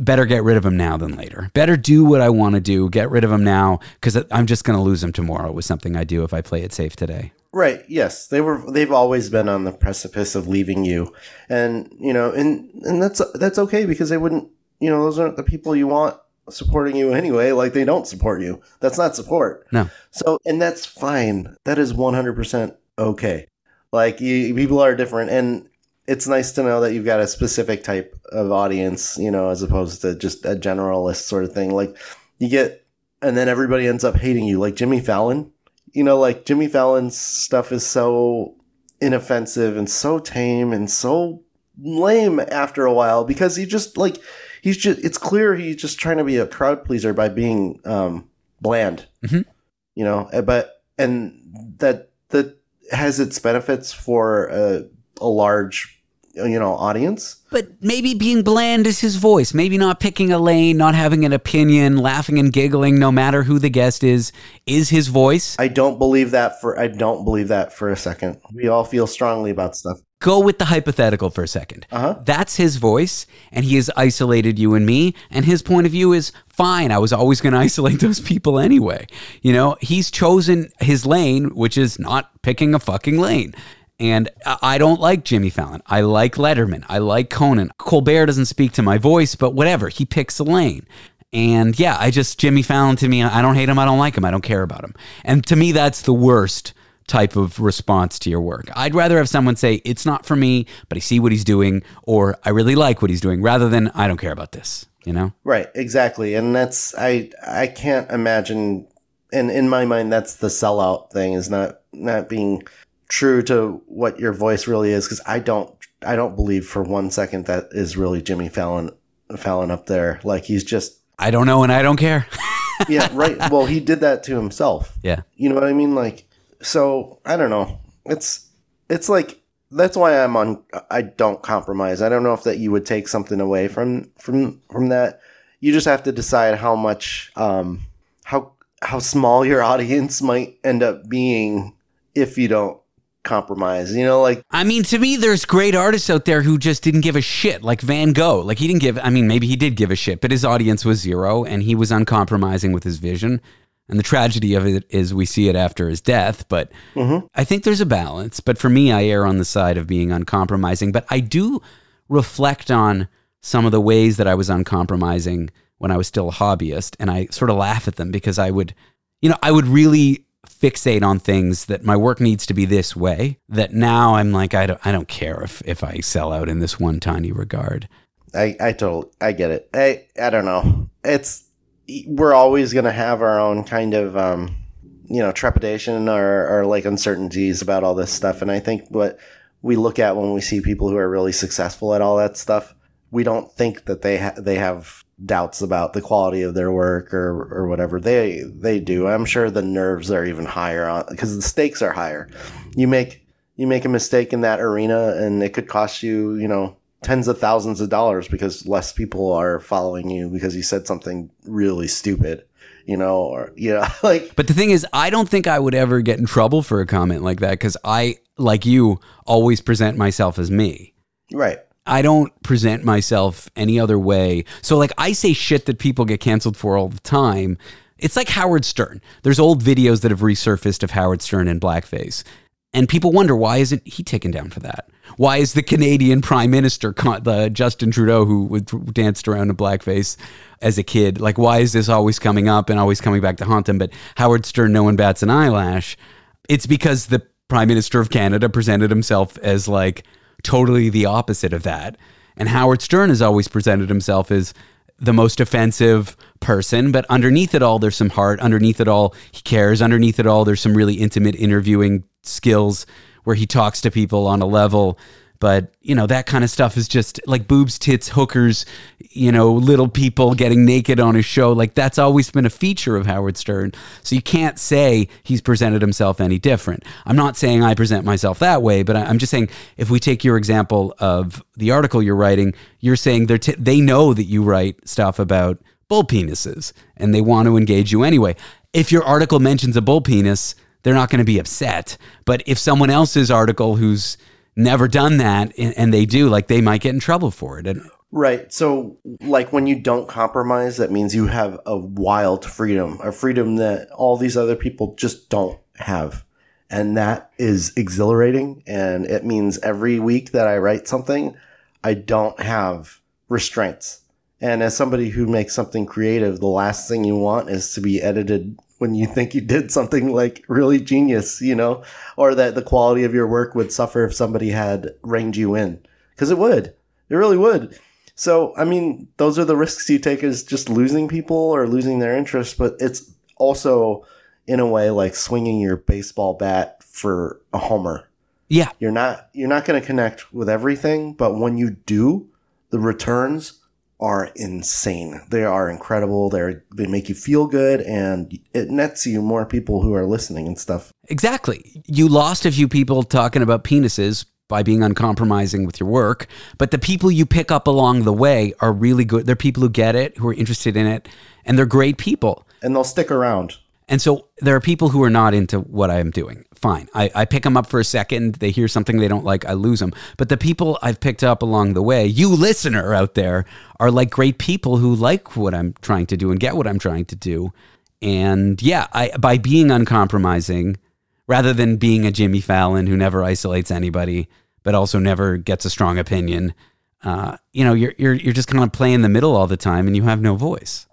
Speaker 1: better get rid of him now than later. Better do what I want to do, get rid of him now, because I'm just going to lose him tomorrow with something I do if I play it safe today.
Speaker 2: Right. Yes, they were. They've always been on the precipice of leaving you, and you know, and and that's that's okay because they wouldn't. You know, those aren't the people you want supporting you anyway. Like they don't support you. That's not support.
Speaker 1: No.
Speaker 2: So, and that's fine. That is one hundred percent okay. Like you, people are different, and it's nice to know that you've got a specific type of audience. You know, as opposed to just a generalist sort of thing. Like you get, and then everybody ends up hating you. Like Jimmy Fallon you know, like Jimmy Fallon's stuff is so inoffensive and so tame and so lame after a while because he just like he's just it's clear he's just trying to be a crowd pleaser by being um bland
Speaker 1: Mhm.
Speaker 2: you know eh, but and that that has its benefits for a, a large you know audience.
Speaker 1: But maybe being bland is his voice. Maybe not picking a lane, not having an opinion, laughing and giggling, no matter who the guest is, is his voice.
Speaker 2: I don't believe that for I don't believe that for a second. We all feel strongly about stuff.
Speaker 1: Go with the hypothetical for a 2nd
Speaker 2: Uh-huh.
Speaker 1: That's his voice, and he has isolated you and me, and his point of view is fine. I was always going [laughs] to isolate those people anyway. You know, he's chosen his lane, which is not picking a fucking lane. And I don't like Jimmy Fallon. I like Letterman. I like Conan. Colbert doesn't speak to my voice, but whatever. He picks a lane. And yeah, I just, Jimmy Fallon to me, I don't hate him. I don't like him. I don't care about him. And to me, that's the worst type of response to your work. I'd rather have someone say, it's not for me, but I see what he's doing, or I really like what he's doing, rather than I don't care about this, you know?
Speaker 2: Right, exactly. And that's I I can't imagine and in my mind that's the sellout thing is not not being true to what your voice really is cuz I don't I don't believe for one second that is really Jimmy Fallon Fallon up there. Like he's just
Speaker 1: I don't know and I don't care. [laughs]
Speaker 2: yeah, right. Well, he did that to himself.
Speaker 1: yeah.
Speaker 2: You know what I mean? Like, so I don't know. It's it's like that's why I'm on. I don't compromise. I don't know if that you would take something away from from from that. You just have to decide how much, um, how how small your [laughs] audience might end up being if you don't compromise. You know, like
Speaker 1: I mean, to me, there's great artists out there who just didn't give a shit, like Van Gogh. Like, he didn't give, I mean, maybe he did give a shit, but his audience was zero and he was uncompromising with his vision. And the tragedy of it is we see it after his death. But mm-hmm. I think there's a balance. But for me, I err on the side of being uncompromising. But I do reflect on some of the ways that I was uncompromising when I was still a hobbyist. And I sort of laugh at them because I would, you know, I would really fixate on things that my work needs to be this way that now I'm like I don't I don't care if if I sell out in this one tiny regard.
Speaker 2: I I totally I get it. I I don't know. It's we're always gonna have our own kind of um you know trepidation or or like uncertainties about all this stuff, and I think what we look at when we see people who are really successful at all that stuff, we don't think that they ha- they have doubts about the quality of their work or or whatever. They they do. I'm sure the nerves are even higher on because the stakes are higher. You make you make a mistake in that arena, and it could cost you you know tens of thousands of dollars because less people are following you because you said something really stupid, you know, or you know, [laughs] like
Speaker 1: But the thing is, I don't think I would ever get in trouble for a comment like that because I, like you, always present myself as me.
Speaker 2: right.
Speaker 1: I don't present myself any other way. So, like, I say shit that people get canceled for all the time. It's like Howard Stern. There's old videos that have resurfaced of Howard Stern in blackface. And people wonder why isn't he taken down for that? Why is the Canadian Prime Minister, the Justin Trudeau, who danced around in blackface as a kid, like why is this always coming up and always coming back to haunt him? But Howard Stern, no one bats an eyelash. It's because the Prime Minister of Canada presented himself as like totally the opposite of that. And Howard Stern has always presented himself as the most offensive person, but underneath it all, there's some heart. Underneath it all, he cares. Underneath it all, there's some really intimate interviewing skills where he talks to people on a level. But, you know, that kind of stuff is just like boobs, tits, hookers, you know, little people getting naked on a show. Like that's always been a feature of Howard Stern. So you can't say he's presented himself any different. I'm not saying I present myself that way, but I'm just saying if we take your example of the article you're writing, you're saying they're t- they know that you write stuff about bull penises and they want to engage you anyway. If your article mentions a bull penis, they're not going to be upset. But if someone else's article who's never done that and, and they do, like they might get in trouble for it. And
Speaker 2: Right. So, like when you don't compromise, that means you have a wild freedom, a freedom that all these other people just don't have. And that is exhilarating. And it means every week that I write something, I don't have restraints. And as somebody who makes something creative, the last thing you want is to be edited when you think you did something like really genius, you know, or that the quality of your work would suffer if somebody had reined you in. Because it would. It really would. So, I mean, those are the risks you take is just losing people or losing their interest, but it's also in a way like swinging your baseball bat for a homer.
Speaker 1: yeah,
Speaker 2: You're not you're not going to connect with everything, but when you do, the returns are insane. They are incredible. They they make you feel good and it nets you more people who are listening and stuff.
Speaker 1: Exactly. You lost a few people talking about penises, by being uncompromising with your work. But the people you pick up along the way are really good. They're people who get it, who are interested in it, and they're great people.
Speaker 2: And they'll stick around.
Speaker 1: And so there are people who are not into what I am doing. Fine. I, I pick them up for a second. They hear something they don't like. I lose them. But the people I've picked up along the way, you listener out there, are like great people who like what I'm trying to do and get what I'm trying to do. And yeah, I, by being uncompromising, rather than being a Jimmy Fallon who never isolates anybody, but also never gets a strong opinion, uh, you know, you're, you're, you're just kind of playing the middle all the time and you have no voice.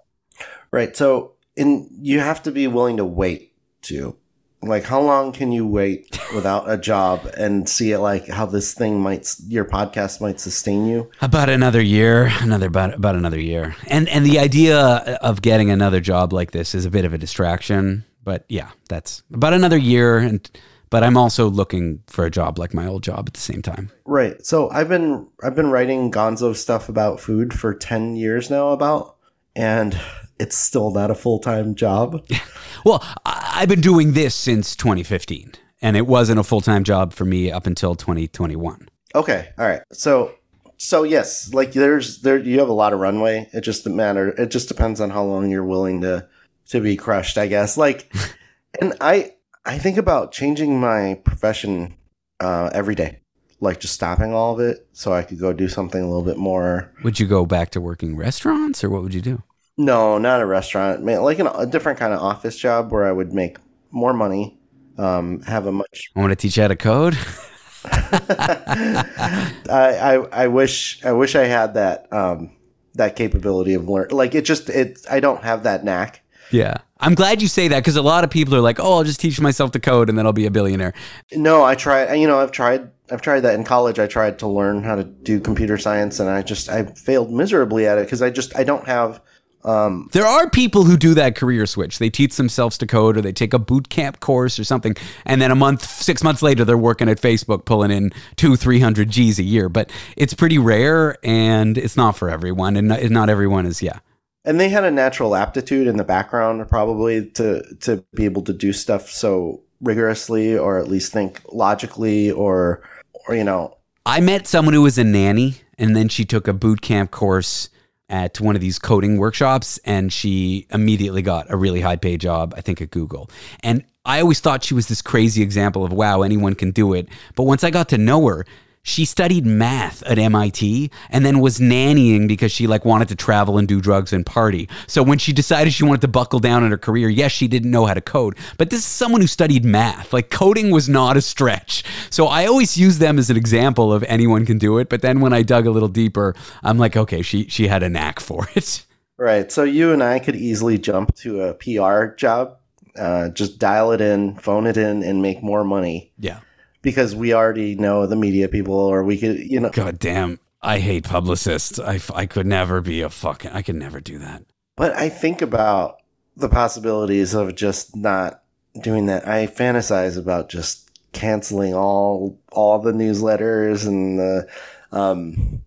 Speaker 2: Right. So and you have to be willing to wait too. Like, how long can you wait without a job and see it like how this thing might, your podcast might sustain you?
Speaker 1: About another year, another about about another year, and and the idea of getting another job like this is a bit of a distraction. But yeah, that's about another year, and but I'm also looking for a job like my old job at the same time.
Speaker 2: Right. So I've been I've been writing Gonzo stuff about food for ten years now. About and it's still not a full time job. [laughs]
Speaker 1: well, I've been doing this since 2015, and it wasn't a full time job for me up until 2021.
Speaker 2: Okay, all right. So, so yes, like there's there you have a lot of runway. It just matter. It just depends on how long you're willing to to be crushed, I guess. Like, [laughs] and I I think about changing my profession uh, every day like just stopping all of it so I could go do something a little bit more.
Speaker 1: Would you go back to working restaurants or what would you do?
Speaker 2: No, not a restaurant. Like an, a different kind of office job where I would make more money, um, have a much.
Speaker 1: I want to teach you how to code. [laughs]
Speaker 2: I, I I wish I wish I had that um, that capability of learn. Like it just it I don't have that knack.
Speaker 1: Yeah. I'm glad you say that because a lot of people are like, "Oh, I'll just teach myself to code and then I'll be a billionaire."
Speaker 2: No, I tried. You know, I've tried. I've tried that in college. I tried to learn how to do computer science, and I just I failed miserably at it because I just I don't have
Speaker 1: um, there are people who do that career switch. They teach themselves to code or they take a boot camp course or something. And then a month, six months later, they're working at Facebook pulling in two, 300 G's a year. But it's pretty rare and it's not for everyone. And not, not everyone is, yeah.
Speaker 2: And they had a natural aptitude in the background probably to, to be able to do stuff so rigorously or at least think logically or, or, you know.
Speaker 1: I met someone who was a nanny and then she took a boot camp course at one of these coding workshops and she immediately got a really high paid job, I think at Google. And I always thought she was this crazy example of wow, anyone can do it. But once I got to know her, she studied math at MIT and then was nannying because she like wanted to travel and do drugs and party. So when she decided she wanted to buckle down in her career, yes, she didn't know how to code, but this is someone who studied math. Like coding was not a stretch. So I always use them as an example of anyone can do it, but then when I dug a little deeper, I'm like, okay, she she had a knack for it.
Speaker 2: Right. So you and I could easily jump to a PR job, uh, just dial it in, phone it in, and make more money.
Speaker 1: Yeah
Speaker 2: because we already know the media people, or we could, you know.
Speaker 1: God damn, I hate publicists. I, I could never be a fucking. I could never do that.
Speaker 2: But I think about the possibilities of just not doing that. I fantasize about just canceling all all the newsletters and the um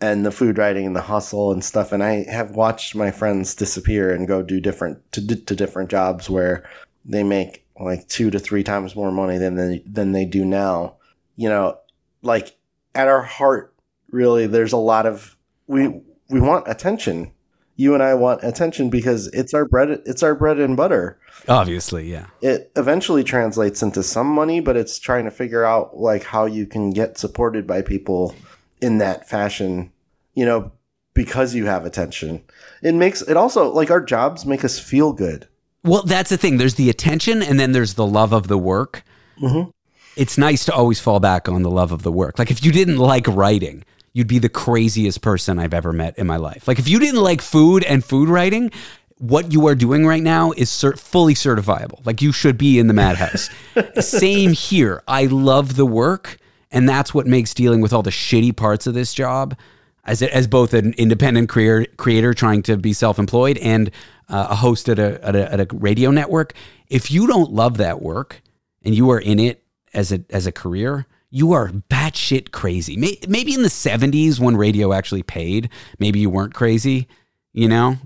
Speaker 2: and the food writing and the hustle and stuff and i have watched my friends disappear and go do different to, to different jobs where they make like two to three times more money than they, than they do now. You know, like at our heart, really, there's a lot of we we want attention. You and I want attention because it's our bread. It's our bread and butter.
Speaker 1: Obviously, yeah.
Speaker 2: It eventually translates into some money, but it's trying to figure out like how you can get supported by people in that fashion. You know, because you have attention. It makes it also like our jobs make us feel good.
Speaker 1: Well, that's the thing. There's the attention, and then there's the love of the work. Mm-hmm. It's nice to always fall back on the love of the work. Like if you didn't like writing, you'd be the craziest person I've ever met in my life. Like if you didn't like food and food writing, what you are doing right now is cert- fully certifiable. Like you should be in the madhouse. [laughs] Same here. I love the work, and that's what makes dealing with all the shitty parts of this job as as both an independent creator creator trying to be self employed and uh, a host at a, at a, at a radio network. If you don't love that work and you are in it as a as a career, you are batshit crazy. Maybe in the '70s when radio actually paid, maybe you weren't crazy. You know,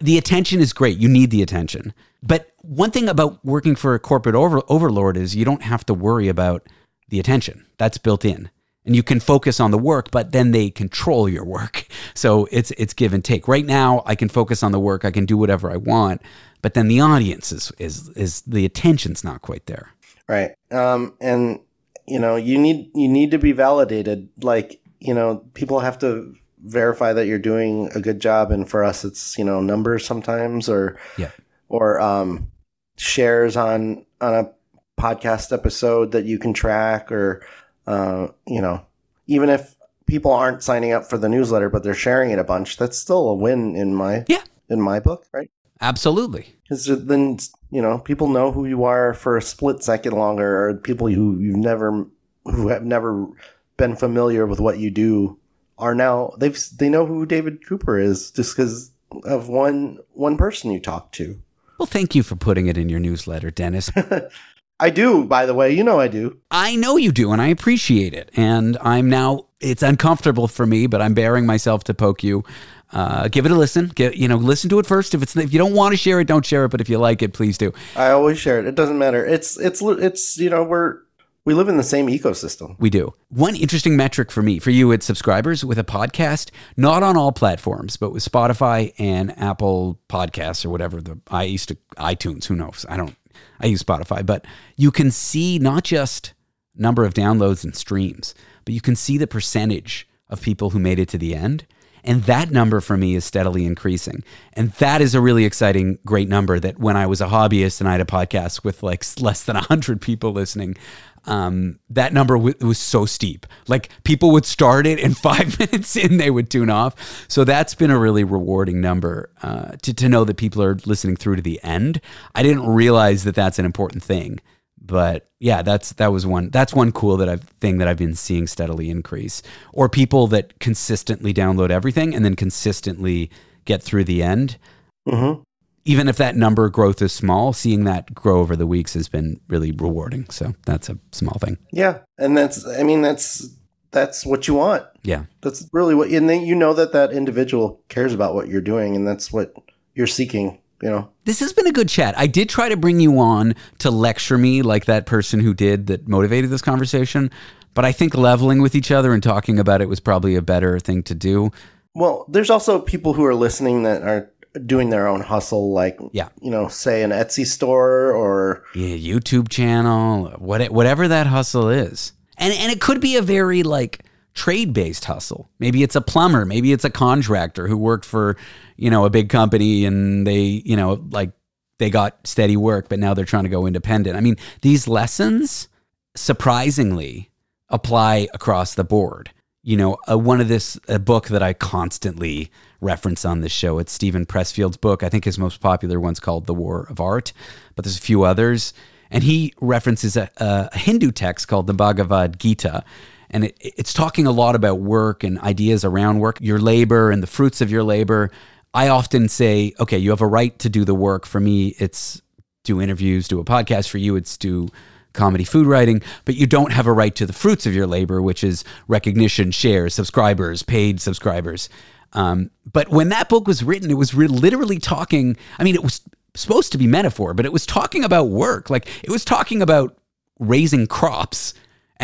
Speaker 1: the attention is great. You need the attention. But one thing about working for a corporate over, overlord is you don't have to worry about the attention. That's built in. And you can focus on the work, but then they control your work. [laughs] So it's it's give and take. Right now, I can focus on the work. I can do whatever I want, but then the audience is is is the attention's not quite there.
Speaker 2: Right. Um, and you know, you need you need to be validated. Like you know, people have to verify that you're doing a good job. And for us, it's you know numbers sometimes, or
Speaker 1: Yeah.
Speaker 2: or um, shares on on a podcast episode that you can track, or uh, you know, even if people aren't signing up for the newsletter but they're sharing it a bunch, that's still a win in my
Speaker 1: Yeah.
Speaker 2: in my book, right?
Speaker 1: Absolutely.
Speaker 2: Because then you know people know who you are for a split second longer, or people who you've never who have never been familiar with what you do are now they've they know who David Cooper is just because of one one person you talk to.
Speaker 1: Well, thank you for putting it in your newsletter, Dennis. [laughs]
Speaker 2: I do, by the way. You know I do.
Speaker 1: I know you do, and I appreciate it. And I'm now, it's uncomfortable for me, but I'm bearing myself to poke you. Uh, give it a listen. Get, you know, listen to it first. If it's if you don't want to share it, don't share it. But if you like it, please do.
Speaker 2: I always share it. It doesn't matter. It's it's it's you know we're we live in the same ecosystem.
Speaker 1: We do. One interesting metric for me, for you, it's subscribers with a podcast, not on all platforms, but with Spotify and Apple Podcasts or whatever. The I used to iTunes. Who knows? I don't. I use Spotify, but you can see not just number of downloads and streams, but you can see the percentage of people who made it to the end. And that number for me is steadily increasing. And that is a really exciting, great number that when I was a hobbyist and I had a podcast with like less than 100 people listening, um, that number w- was so steep. Like people would start it and [laughs] five minutes in, they would tune off. So that's been a really rewarding number uh, to, to know that people are listening through to the end. I didn't realize that that's an important thing but yeah, that's that was one that's one cool that I've thing that I've been seeing steadily increase. Or people that consistently download everything and then consistently get through the end.
Speaker 2: Mm-hmm.
Speaker 1: Even if that number growth is small, seeing that grow over the weeks has been really rewarding. So that's a small thing.
Speaker 2: Yeah, and that's I mean that's that's what you want.
Speaker 1: Yeah.
Speaker 2: That's really what and then you know that that individual cares about what you're doing, and that's what you're seeking. You know.
Speaker 1: This has been a good chat. I did try to bring you on to lecture me like that person who did that motivated this conversation, but I think leveling with each other and talking about it was probably a better thing to do.
Speaker 2: Well, there's also people who are listening that are doing their own hustle, like
Speaker 1: Yeah.
Speaker 2: you know, say an Etsy store or
Speaker 1: yeah, YouTube channel, what, whatever that hustle is. And, and it could be a very like trade based hustle. Maybe it's a plumber, maybe it's a contractor who worked for, you know, a big company and they, you know, like they got steady work, but now they're trying to go independent. I mean, these lessons surprisingly apply across the board. You know, uh, one of this a book that I constantly reference on this show. It's Steven Pressfield's book. I think his most popular one's called The War of Art, but there's a few others. And he references a, a Hindu text called the Bhagavad Gita. And it, it's talking a lot about work and ideas around work, your labor and the fruits of your labor. I often say, okay, you have a right to do the work. For me, it's do interviews, do a podcast. For you, it's do comedy food writing, but you don't have a right to the fruits of your labor, which is recognition, shares, subscribers, paid subscribers. Um, but when that book was written, it was re- literally talking. I mean, it was supposed to be metaphor, but it was talking about work. Like it was talking about raising crops.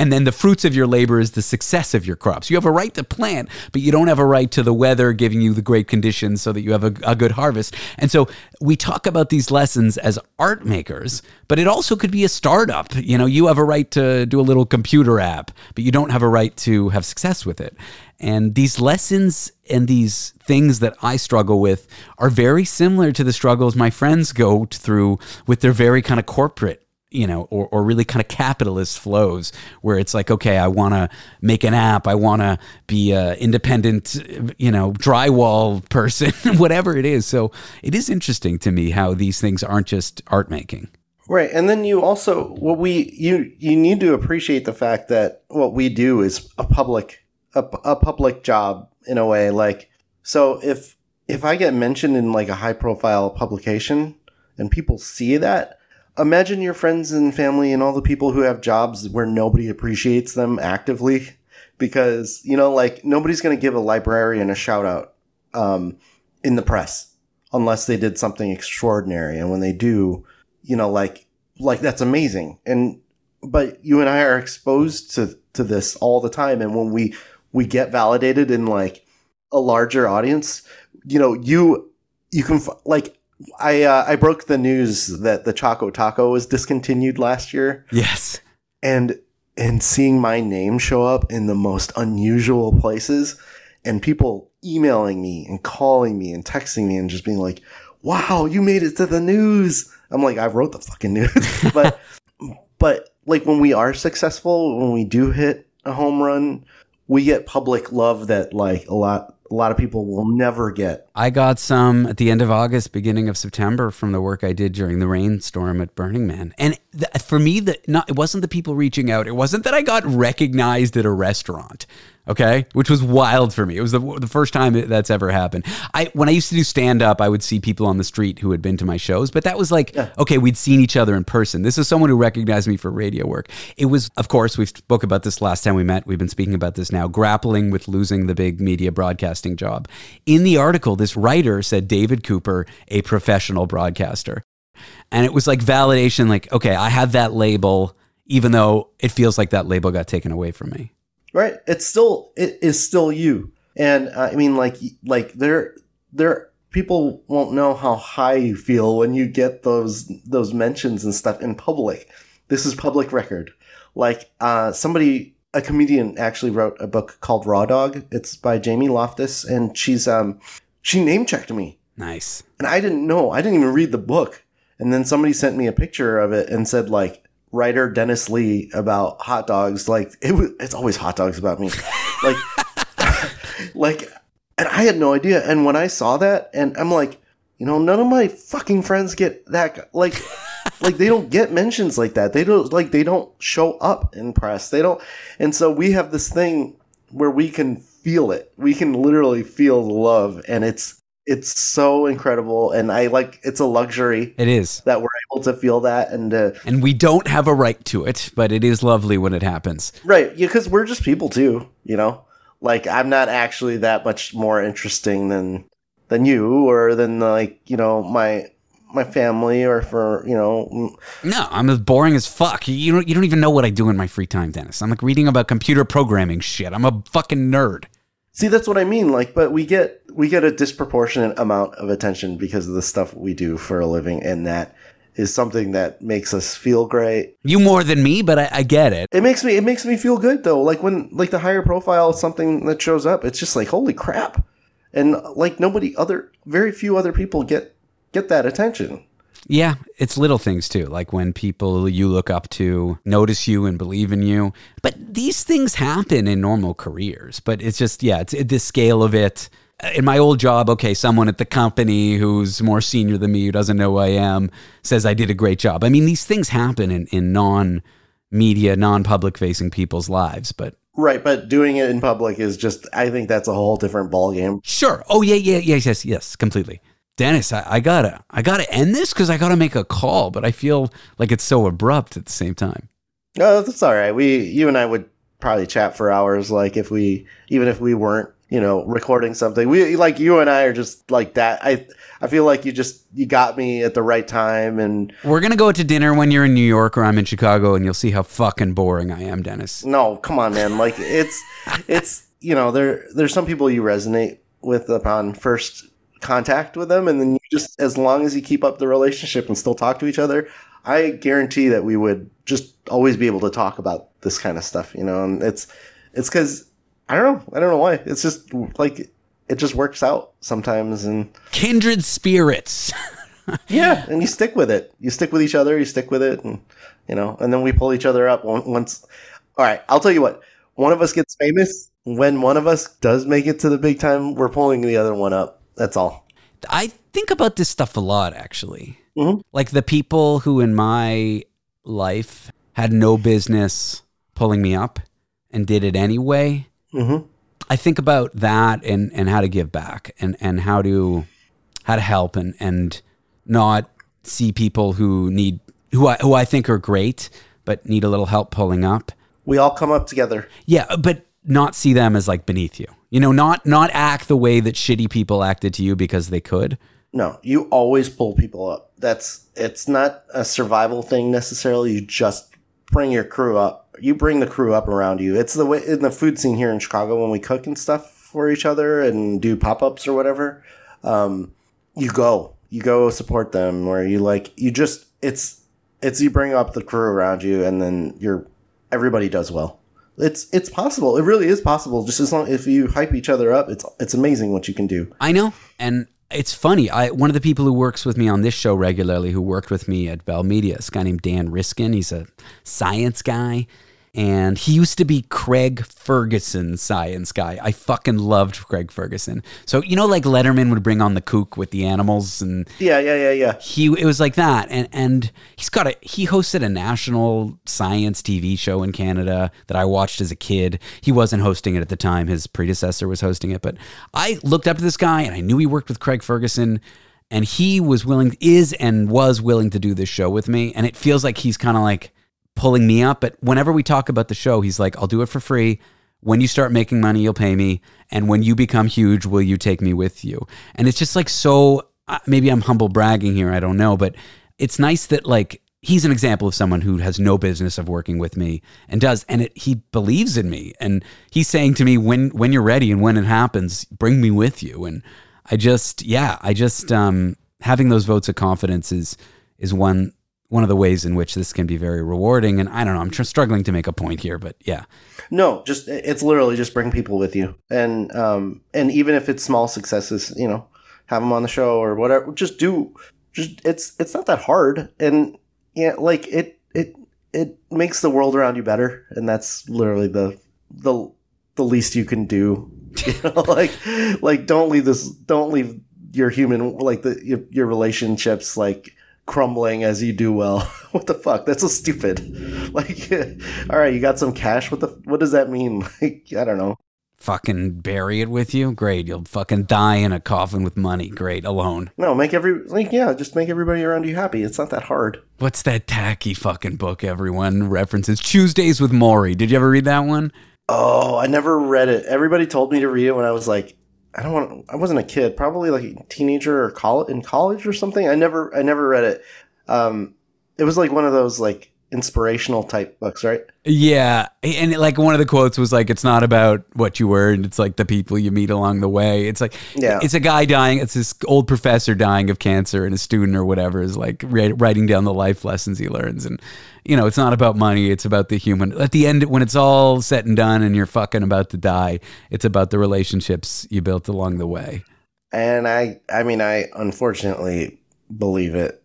Speaker 1: And then the fruits of your labor is the success of your crops. You have a right to plant, but you don't have a right to the weather giving you the great conditions so that you have a, a good harvest. And so we talk about these lessons as art makers, but it also could be a startup. You know, you have a right to do a little computer app, but you don't have a right to have success with it. And these lessons and these things that I struggle with are very similar to the struggles my friends go through with their very kind of corporate you know, or, or really kind of capitalist flows where it's like, okay, I want to make an app, I want to be a independent, you know, drywall person, [laughs] whatever it is. So it is interesting to me how these things aren't just art making.
Speaker 2: Right, and then you also what we you you need to appreciate the fact that what we do is a public a, a public job in a way. Like, so if if I get mentioned in like a high profile publication and people see that, imagine your friends and family and all the people who have jobs where nobody appreciates them actively because you know like nobody's going to give a librarian a shout out um, in the press unless they did something extraordinary. And when they do you know like like that's amazing. And but you and i are exposed to to this all the time. And when we we get validated in like a larger audience you know you you can like i uh, i broke the news that the choco taco was discontinued last year.
Speaker 1: Yes.
Speaker 2: and and seeing my name show up in the most unusual places and people emailing me and calling me and texting me and just being like wow you made it to the news. I'm like i wrote the fucking news. [laughs] But but like when we are successful when we do hit a home run we get public love that like a lot a lot of people will never get
Speaker 1: I got some at the end of August, beginning of September from the work I did during the rainstorm at Burning Man. And th- for me, the, not, it wasn't the people reaching out. It wasn't that I got recognized at a restaurant. Okay, which was wild for me. It was the, the first time that's ever happened. I when I used to do stand up, I would see people on the street who had been to my shows, but that was like okay, we'd seen each other in person. This is someone who recognized me for radio work. It was, of course, we spoke about this last time we met. We've been speaking about this now, grappling with losing the big media broadcasting job. In the article, this writer said David Cooper, a professional broadcaster, and it was like validation. Like, okay, I have that label, even though it feels like that label got taken away from me.
Speaker 2: Right it's still it is still you and uh, i mean like like there there people won't know how high you feel when you get those those mentions and stuff in public this is public record like uh somebody a comedian actually wrote a book called raw dog it's by jamie loftus and she's um she name checked me
Speaker 1: Nice.
Speaker 2: and I didn't know. I didn't even read the book. And then somebody sent me a picture of it and said like writer Dennis Lee about hot dogs. Like it was, it's always hot dogs about me. like, [laughs] like, and I had no idea. And when I saw that, and I'm like, you know, none of my fucking friends get that. Like, like they don't get mentions like that. They don't like they don't show up in press. They don't. And so we have this thing where we can feel it. We can literally feel the love, and it's it's so incredible. And I like it's a luxury
Speaker 1: It is.
Speaker 2: that we're able to feel that and uh,
Speaker 1: And we don't have a right to it, but it is lovely when it happens.
Speaker 2: right because we're just people too. You know, like I'm not actually that much more interesting than than you or than like you know my my family or for you know
Speaker 1: No, I'm as boring as fuck. You don't, you don't even know what I do in my free time, Dennis. I'm like reading about computer programming shit. I'm a fucking nerd.
Speaker 2: See, that's what I mean. Like, but we get we get a disproportionate amount of attention because of the stuff we do for a living, and that is something that makes us feel great.
Speaker 1: You more than me, but I, I get it.
Speaker 2: It makes me it makes me feel good though. Like when like the higher profile something that shows up, it's just like holy crap, and like nobody other very few other people get get that attention.
Speaker 1: Yeah, it's little things too, like when people you look up to notice you and believe in you. But these things happen in normal careers. But it's just, yeah, it's the scale of it. In my old job, okay, someone at the company who's more senior than me, who doesn't know who I am, says I did a great job. I mean, these things happen in, in non media, non public facing people's lives. But
Speaker 2: Right, but doing it in public is just I think that's a whole different ballgame.
Speaker 1: Sure. Oh yeah, yeah, yes, yes, yes, completely. Dennis, I, I gotta, I gotta end this because I gotta make a call, but I feel like it's so abrupt at the same time.
Speaker 2: No, that's all right. We you and I would probably chat for hours like if we even if we weren't, you know, recording something. We like you and I are just like that. I I feel like you just you got me at the right time and
Speaker 1: We're gonna go to dinner when you're in New York or I'm in Chicago, and you'll see how fucking boring I am, Dennis.
Speaker 2: no, come on man. Like it's [laughs] it's you know, there there's some people you resonate with upon first contact with them and then you just as long as you keep up the relationship and still talk to each other, I guarantee that we would just always be able to talk about this kind of stuff, you know, and it's it's cuz I don't know. I don't know why. It's just like it just works out sometimes and
Speaker 1: Kindred spirits. [laughs]
Speaker 2: yeah, and you stick with it. You stick with each other, you stick with it and you know, and then we pull each other up once All right, I'll tell you what. One of us gets famous, when one of us does make it to the big time, we're pulling the other one up. That's all.
Speaker 1: I think about this stuff a lot, actually.
Speaker 2: Mhm.
Speaker 1: Like the people who in my life had no business pulling me up and did it anyway.
Speaker 2: Mhm.
Speaker 1: I think about that and, and how to give back and, and how to how to help and, and not see people who need who I who I think are great but need a little help pulling up.
Speaker 2: We all come up together.
Speaker 1: Yeah, but not see them as like beneath you. You know, not not act the way that shitty people acted to you because they could.
Speaker 2: No, you always pull people up. That's it's not a survival thing necessarily. You just bring your crew up. You bring the crew up around you. It's the way in the food scene here in Chicago when we cook and stuff for each other and do pop ups or whatever. Um, you go, you go support them, where you like you just it's it's you bring up the crew around you, and then you're everybody does well. It's it's possible. It really is possible. Just as long if you hype each other up, it's it's amazing what you can do.
Speaker 1: I know, and it's funny. I one of the people who works with me on this show regularly, who worked with me at Bell Media, is a guy named Dan Riskin. He's a science guy. And he used to be Craig Ferguson science guy. I fucking loved Craig Ferguson. So you know, like Letterman would bring on the kook with the animals, and
Speaker 2: Yeah, yeah, yeah, yeah.
Speaker 1: he it was like that. And and he's got a he hosted a national science TV show in Canada that I watched as a kid. He wasn't hosting it at the time; his predecessor was hosting it. But I looked up to this guy, and I knew he worked with Craig Ferguson and he was willing is and was willing to do this show with me and it feels like he's kind of like pulling me up but whenever we talk about the show he's like I'll do it for free. When you start making money you'll pay me. And when you become huge will you take me with you? And it's just like so uh, maybe I'm humble bragging here I don't know but it's nice that like he's an example of someone who has no business of working with me and does and it, he believes in me. And he's saying to me when when you're ready and when it happens bring me with you. And I just, yeah, I just um, having those votes of confidence is is one one of the ways in which this can be very rewarding. And I don't know, I'm tr- struggling to make a point here, but yeah,
Speaker 2: No, just it's literally just bring people with you, and um, and even if it's small successes, you know, have them on the show or whatever. Just do, just it's it's not that hard, and yeah, like it it it makes the world around you better, and that's literally the the the least you can do. [laughs] You know, like like don't leave this, don't leave your human like the your, your relationships like crumbling as you do well. [laughs] what the fuck? That's so stupid. [laughs] Like, [laughs] all right, you got some cash. What the? What does that mean? Like, I don't know.
Speaker 1: fucking bury it with you. Great. You'll fucking die in a coffin with money. Great. Alone.
Speaker 2: No, make every like yeah, just make everybody around you happy. It's not that hard.
Speaker 1: What's that tacky fucking book everyone references? Tuesdays with Morrie. Did you ever read that one?
Speaker 2: Oh, I never read it. Everybody told me to read it when I was like, I don't want. I wasn't a kid. Probably like a teenager or college in college or something. I never. I never read it. Um, it was like one of those like inspirational type books, right?
Speaker 1: Yeah, and like one of the quotes was like, "It's not about what you were, and it's like the people you meet along the way." It's like,
Speaker 2: Yeah.
Speaker 1: it's a guy dying. It's this old professor dying of cancer, and a student or whatever is like writing down the life lessons he learns. And you know, it's not about money; it's about the human. At the end, when it's all said and done, and you're fucking about to die, it's about the relationships you built along the way.
Speaker 2: And I, I mean, I unfortunately believe it.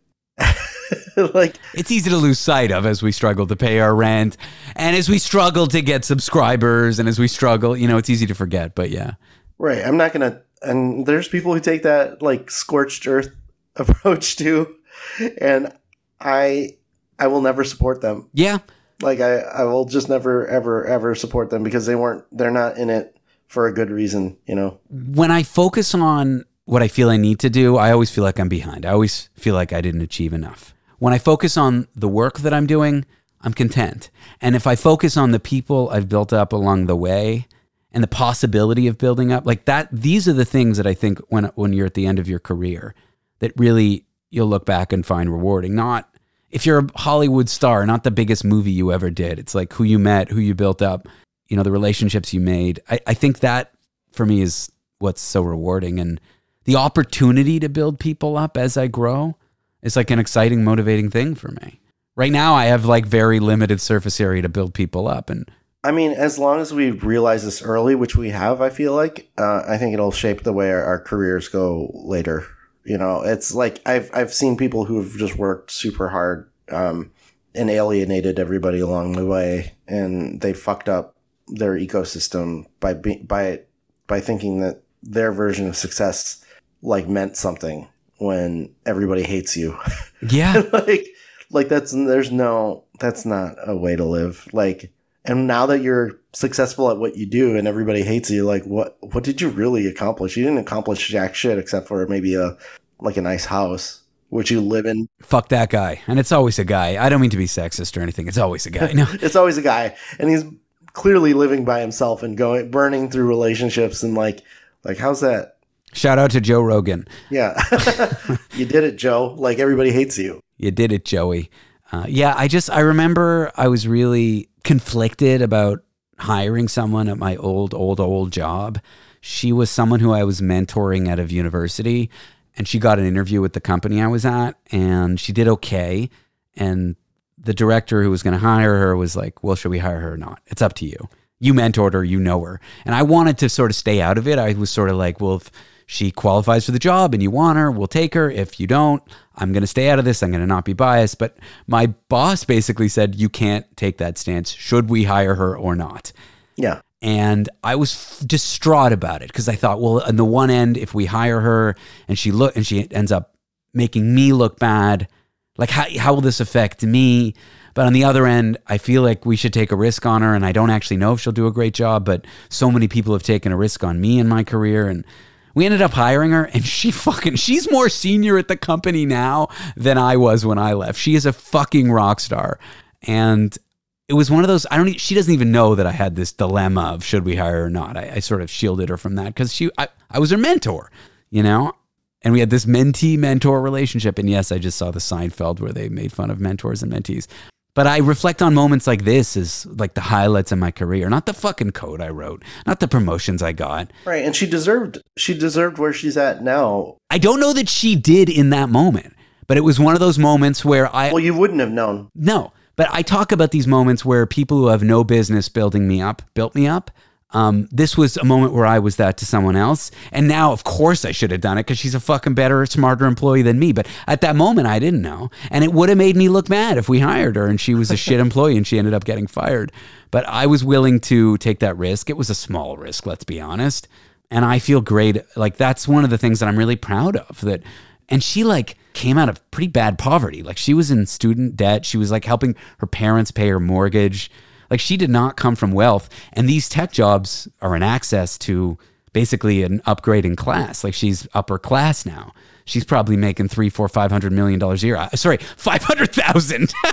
Speaker 2: [laughs] like,
Speaker 1: It's easy to lose sight of as we struggle to pay our rent, and as we struggle to get subscribers, and as we struggle, you know, it's easy to forget. But yeah.
Speaker 2: right? I'm not gonna. And there's people who take that like scorched earth [laughs] approach too, and I, I will never support them.
Speaker 1: Yeah,
Speaker 2: Like I, I will just never, ever, ever support them because they weren't. They're not in it for a good reason. You know.
Speaker 1: when I focus on what I feel I need to do, I always feel like I'm behind. I always feel like I didn't achieve enough. When I focus on the work that I'm doing, I'm content. And if I focus on the people I've built up along the way and the possibility of building up, like that, these are the things that I think when when you're at the end of your career that really you'll look back and find rewarding. Not if you're a Hollywood star, not the biggest movie you ever did. It's like who you met, who you built up, you know, the relationships you made. I, I think that for me is what's so rewarding. And the opportunity to build people up as I grow is like an exciting, motivating thing for me. Right now, I have like very limited surface area to build people up. And
Speaker 2: I mean, as long as we realize this early, which we have, I feel like, uh, I think it'll shape the way our, our careers go later. You know, it's like I've I've seen people who've just worked super hard um, and alienated everybody along the way, and they fucked up their ecosystem by be, by by thinking that their version of success like meant something when everybody hates you.
Speaker 1: yeah, [laughs]
Speaker 2: like like that's there's no that's not a way to live like and now that you're successful at what you do and everybody hates you like what what did you really accomplish you didn't accomplish jack shit except for maybe a like a nice house which you live in
Speaker 1: fuck that guy. And it's always a guy. I don't mean to be sexist or anything. It's always a guy. No. [laughs]
Speaker 2: it's always a guy and he's clearly living by himself and going burning through relationships and like like how's that
Speaker 1: Shout out to Joe Rogan.
Speaker 2: yeah [laughs] you did it joe like everybody hates you
Speaker 1: You did it, Joey. Uh, yeah, I just I remember I was really conflicted about hiring someone at my old, old, old job. She was someone who I was mentoring out of university, and she got an interview with the company I was at, and she did okay. And the director who was going to hire her was like, Well, should we hire her or not? It's up to you. You mentored her, you know her. And I wanted to sort of stay out of it. I was sort of like, Well, if she qualifies for the job and you want her, we'll take her. If you don't, I'm going to stay out of this. I'm going to not be biased. But my boss basically said, You can't take that stance. Should we hire her or not?
Speaker 2: Yeah.
Speaker 1: And I was distraught about it because I thought, well, on the one end, if we hire her and she look and she ends up making me look bad, like how how will this affect me? But on the other end, I feel like we should take a risk on her, and I don't actually know if she'll do a great job. But so many people have taken a risk on me in my career, and we ended up hiring her, and she fucking she's more senior at the company now than I was when I left. She is a fucking rock star, and it was one of those i don't she doesn't even know that i had this dilemma of should we hire or not. I, I sort of shielded her from that because she I, I was her mentor you know? And we had this mentee mentor relationship and yes i just saw the seinfeld where they made fun of mentors and mentees but i reflect on moments like this as like the highlights of my career not the fucking code i wrote not the promotions i got
Speaker 2: Right. And she deserved she deserved where she's at now.
Speaker 1: i don't know that she did in that moment but it was one of those moments where i
Speaker 2: Well, you wouldn't have known.
Speaker 1: No, but I talk about these moments where people who have no business building me up built me up. Um, this was a moment where I was that to someone else. And now, of course, I should have done it because she's a fucking better, smarter employee than me. But at that moment, I didn't know. And it would have made me look bad if we hired her and she was a shit [laughs] employee and she ended up getting fired. But I was willing to take that risk. It was a small risk, let's be honest. And I feel great. Like, that's one of the things that I'm really proud of that and she like came out of pretty bad poverty like she was in student debt she was like helping her parents pay her mortgage like she did not come from wealth and these tech jobs are an access to basically an upgrade in class. Like she's upper class now. She's probably making three four five hundred million dollars a year. Uh, sorry [laughs] five hundred thousand. [laughs]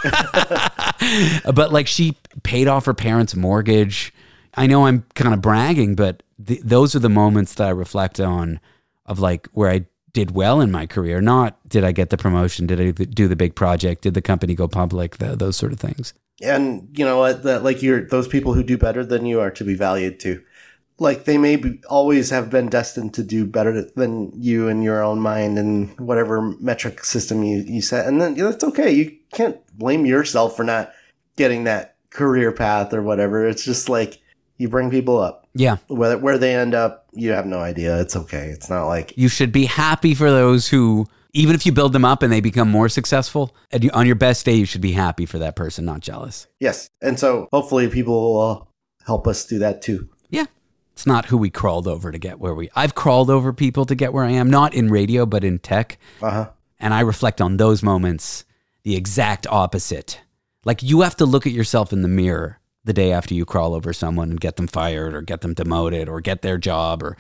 Speaker 1: But like she paid off her parents mortgage. I know i'm kind of bragging but th- those are the moments that i reflect on of like where i did well in my career not did i get the promotion did i do the big project did the company go public the, those sort of things
Speaker 2: And you know what? That like you're those people who do better than you are to be valued too. Like they may be, always have been destined to do better than you in your own mind and whatever metric system you, you set. And then you know, that's okay. You can't blame yourself for not getting that career path or whatever. It's just like you bring people up.
Speaker 1: Yeah
Speaker 2: Whether where they end up, you have no idea. It's okay. It's not like
Speaker 1: you should be happy for those who even if you build them up and they become more successful and you- on your best day you should be happy for that person not jealous
Speaker 2: yes. And so hopefully people will uh, help us do that too.
Speaker 1: Yeah. It's not who we crawled over to get where we. I've crawled over people to get where I am, not in radio, but in tech.
Speaker 2: Uh huh.
Speaker 1: And I reflect on those moments the exact opposite. Like you have to look at yourself in the mirror the day after you crawl over someone and get them fired or get them demoted or get their job or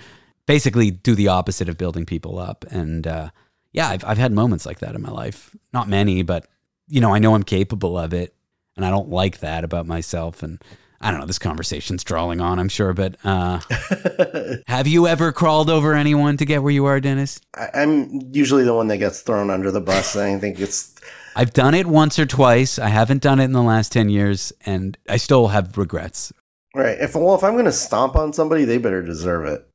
Speaker 1: basically do the opposite of building people up. And uh, yeah, I've, I've had moments like that in my life. Not many, but you know, I know I'm capable of it and I don't like that about myself. And I don't know, this conversation's drawing on, I'm sure, but uh, [laughs] have you ever crawled over anyone to get where you are, Dennis?
Speaker 2: I, I'm usually the one that gets thrown under the bus. I think it's
Speaker 1: I've done it once or twice. I haven't done it in the last 10 years, and I still have regrets.
Speaker 2: right. If well, if I'm gonna stomp on somebody, they better deserve it.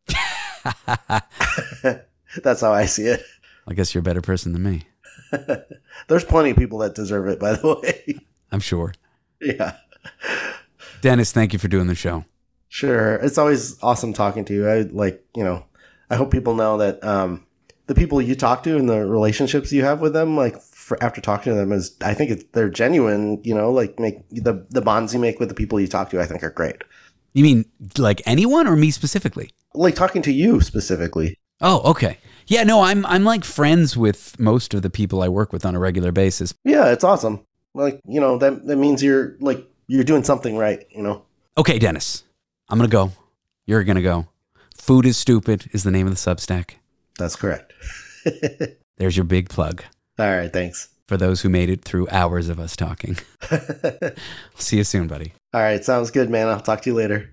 Speaker 2: [laughs] [laughs] That's how I see it.
Speaker 1: I guess you're a better person than me. [laughs]
Speaker 2: There's plenty of people that deserve it, by the way.
Speaker 1: I'm sure.
Speaker 2: yeah,
Speaker 1: Dennis, thank you for doing the show.
Speaker 2: sure. It's always awesome talking to you. I like, you know, I hope people know that um, the people you talk to and the relationships you have with them, like for, after talking to them, is I think it's, they're genuine. You know, like make the the bonds you make with the people you talk to, I think are great.
Speaker 1: You mean like anyone or me specifically?
Speaker 2: Like talking to you specifically.
Speaker 1: Oh, okay. Yeah, no, I'm I'm like friends with most of the people I work with on a regular basis.
Speaker 2: Yeah, it's awesome. Like, you know, that that means you're like you're doing something right, you know.
Speaker 1: Okay, Dennis, I'm gonna go. You're gonna go. Food is stupid is the name of the Substack.
Speaker 2: That's correct. [laughs]
Speaker 1: There's your big plug
Speaker 2: All right, thanks.
Speaker 1: for those who made it through hours of us talking. [laughs] See you soon, buddy.
Speaker 2: All right, sounds good, man. I'll talk to you later.